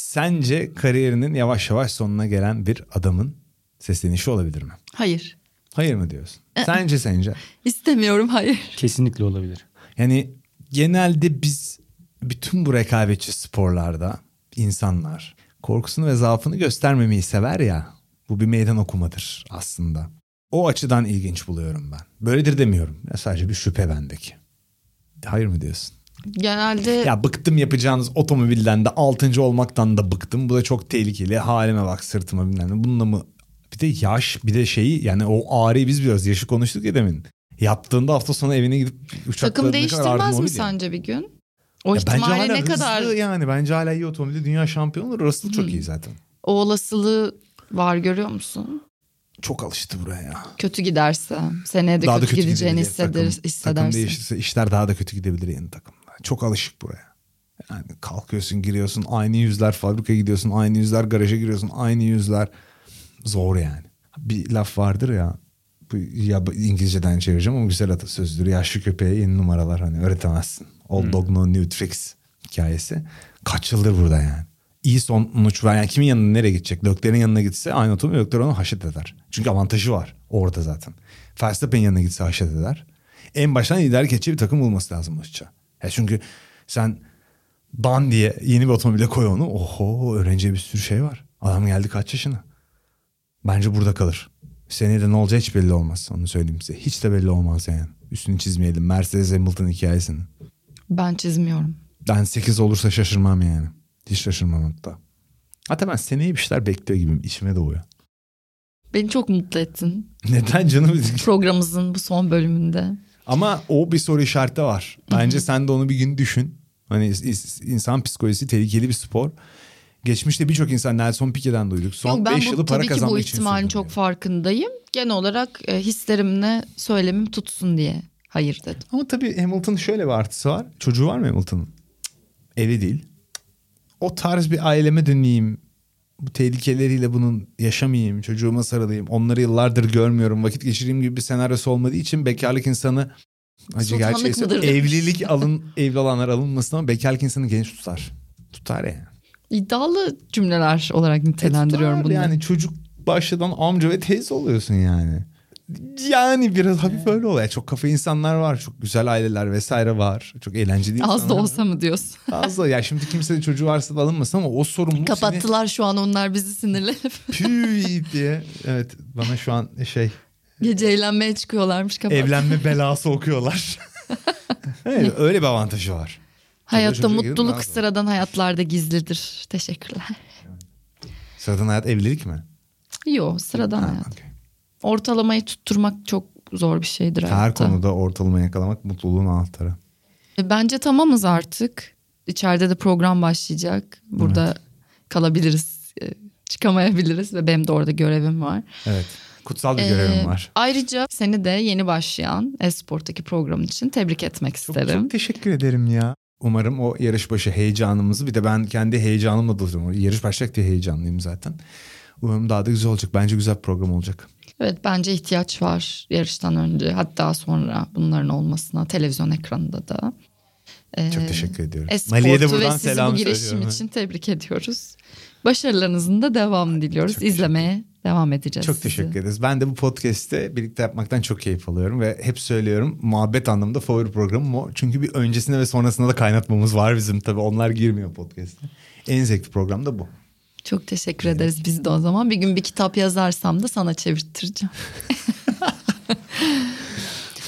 Sence kariyerinin yavaş yavaş sonuna gelen bir adamın seslenişi olabilir mi? Hayır. Hayır mı diyorsun? Sence sence? İstemiyorum hayır. Kesinlikle olabilir. Yani genelde biz bütün bu rekabetçi sporlarda insanlar korkusunu ve zaafını göstermemeyi sever ya. Bu bir meydan okumadır aslında. O açıdan ilginç buluyorum ben. Böyledir demiyorum. Ya sadece bir şüphe bendeki. Hayır mı diyorsun? Genelde Ya bıktım yapacağınız otomobilden de altıncı olmaktan da bıktım. Bu da çok tehlikeli. Halime bak sırtıma bilmem ne. Bununla mı? Bir de yaş bir de şeyi yani o ağrıyı biz biliyoruz. Yaşı konuştuk ya demin. Yattığında hafta sonu evine gidip uçakla takım değiştirmez mi sence bir gün? O Ya bence hala ne kadar yani bence hala iyi otomobilde dünya şampiyonu olur. Russell çok iyi zaten. o olasılığı var görüyor musun? Çok alıştı buraya ya. Kötü giderse seneye de daha da kötü, kötü gideceğini gidebilir. hisseder, Takım, takım hissedersin. değişirse işler daha da kötü gidebilir yeni takımda. Çok alışık buraya. Yani kalkıyorsun giriyorsun aynı yüzler fabrikaya gidiyorsun aynı yüzler garaja giriyorsun aynı yüzler. Zor yani. Bir laf vardır ya bu ya İngilizceden çevireceğim ama güzel atasözüdür. Yaşlı köpeğe yeni numaralar hani öğretemezsin. Old dog no new tricks hikayesi. Kaç yıldır burada yani. İyi sonuç var. Yani kimin yanına nereye gidecek? Lökler'in yanına gitse aynı otomobil Lökler onu haşet eder. Çünkü avantajı var orada zaten. Verstappen'in yanına gitse haşet eder. En baştan lider geçici bir takım bulması lazım maçça. Ya çünkü sen Dan diye yeni bir otomobile koy onu. Oho öğreneceği bir sürü şey var. Adam geldi kaç yaşına. Bence burada kalır. Seneye de ne olacağı hiç belli olmaz. Onu söyleyeyim size. Hiç de belli olmaz yani. Üstünü çizmeyelim. Mercedes Hamilton hikayesini. Ben çizmiyorum. Ben 8 olursa şaşırmam yani. Hiç şaşırmam hatta. Hatta ben seneye bir şeyler bekliyor gibiyim. İçime doğuyor. Beni çok mutlu ettin Neden canım? programımızın bu son bölümünde. Ama o bir soru işareti var. Bence sen de onu bir gün düşün. Hani insan psikolojisi tehlikeli bir spor. Geçmişte birçok insan Nelson Piquet'den duyduk. Son Yok, ben 5 bu, yılı para bu kazanmak için ihtimalin sürdürüyor. çok farkındayım. Genel olarak e, hislerimle söylemim tutsun diye hayır dedim. Ama tabii Hamilton'ın şöyle bir artısı var. Çocuğu var mı Hamilton'ın? Evi değil. O tarz bir aileme döneyim. Bu tehlikeleriyle bunun yaşamayayım. Çocuğuma sarılayım. Onları yıllardır görmüyorum. Vakit geçireyim gibi bir senaryosu olmadığı için bekarlık insanı acı gerçeği evlilik alın evli olanlar alınmasın ama bekarlık insanı genç tutar. Tutar yani. İddialı cümleler olarak nitelendiriyorum E, bunları. Yani çocuk başladan amca ve teyze oluyorsun yani. Yani biraz hafif öyle oluyor. Çok kafa insanlar var. Çok güzel aileler vesaire var. Çok eğlenceli Az da insanlar var. olsa mı diyorsun? Az da ya şimdi kimsenin çocuğu varsa da alınmasın ama o sorumluluk Kapattılar şu an onlar bizi sinirlenip. seni püy diye. Evet bana şu an şey Gece eğlenmeye çıkıyorlarmış kapat. evlenme belası okuyorlar. evet, öyle bir avantajı var. Hayatta mutluluk sıradan hayatlarda gizlidir. Teşekkürler. Sıradan hayat evlilik mi? Yo sıradan Ha, hayat. okey. Ortalamayı tutturmak çok zor bir şeydir Her hayatta. konuda ortalama yakalamak mutluluğun anahtarı. E, Bence tamamız artık. İçeride de program başlayacak. Burada kalabiliriz. e, Çıkamayabiliriz ve benim de orada görevim var. Evet. Kutsal bir Ee, görevim var. Ayrıca seni de yeni başlayan Esport'taki programın için tebrik etmek Çok, isterim. çok teşekkür ederim ya. Umarım o yarış başı heyecanımızı bir de ben kendi heyecanımla doluyorum. Yarış başlayacak diye heyecanlıyım zaten. Umarım daha da güzel olacak. Bence güzel program olacak. Evet bence ihtiyaç var yarıştan önce hatta sonra bunların olmasına televizyon ekranında da. Ee, Çok teşekkür ediyorum. Esport'u Mali'ye de ve buradan sizi selam bu girişim için tebrik ediyoruz. Başarılarınızın da devamını diliyoruz. Çok İzlemeye devam edeceğiz. Çok sizi. teşekkür ederiz. Ben de bu podcast'te birlikte yapmaktan çok keyif alıyorum ve hep söylüyorum muhabbet anlamında favori programım o. Çünkü bir öncesinde ve sonrasında da kaynatmamız var bizim tabii. Onlar girmiyor podcast'e. En zevkli program da bu. Çok teşekkür ederiz biz de o zaman. Bir gün bir kitap yazarsam da sana çevirttireceğim.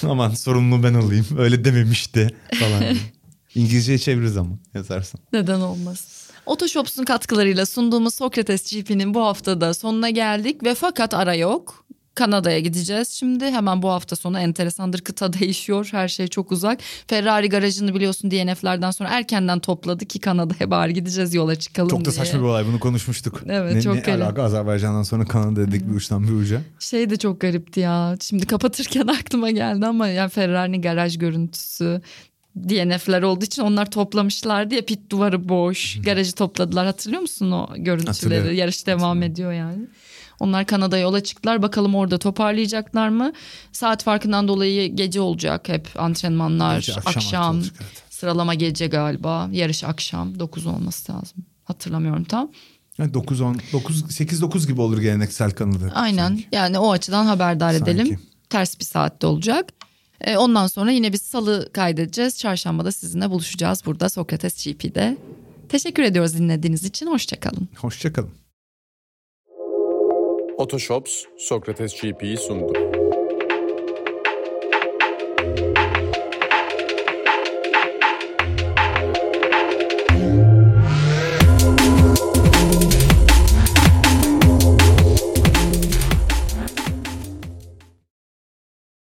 Aman sorumluluğu ben alayım. Öyle dememişti falan. İngilizceye çeviririz ama yazarsın. Neden olmaz? Otoshops'un katkılarıyla sunduğumuz Sokrates GP'nin bu haftada sonuna geldik ve fakat ara yok. Kanada'ya gideceğiz şimdi. Hemen bu hafta sonu enteresandır kıta değişiyor. Her şey çok uzak. Ferrari garajını biliyorsun DNF'lerden sonra erkenden topladı ki Kanada'ya bari gideceğiz yola çıkalım Çok da diye. saçma bir olay bunu konuşmuştuk. Evet, ne, çok ne garip. alaka Azerbaycan'dan sonra Kanada dedik bir uçtan bir uca. Şey de çok garipti ya. Şimdi kapatırken aklıma geldi ama yani Ferrari'nin garaj görüntüsü DNF'ler olduğu için onlar toplamışlar diye pit duvarı boş. Garajı topladılar. Hatırlıyor musun o görüntüleri? Yarış devam ediyor yani. Onlar Kanada'ya yola çıktılar. Bakalım orada toparlayacaklar mı? Saat farkından dolayı gece olacak hep antrenmanlar. Gece, akşam. akşam olacak, evet. Sıralama gece galiba. Yarış akşam 9 olması lazım. Hatırlamıyorum tam. Yani 9 10 9 8 9 gibi olur geleneksel Kanada. Aynen sanki. yani o açıdan haberdar Sanki. edelim. Ters bir saatte olacak. Ee, ondan sonra yine biz salı kaydedeceğiz. Çarşambada sizinle buluşacağız burada Sokrates GP'de. Teşekkür ediyoruz dinlediğiniz için. Hoşçakalın. Hoşçakalın. Otoshops Sokrates GP'yi sundu.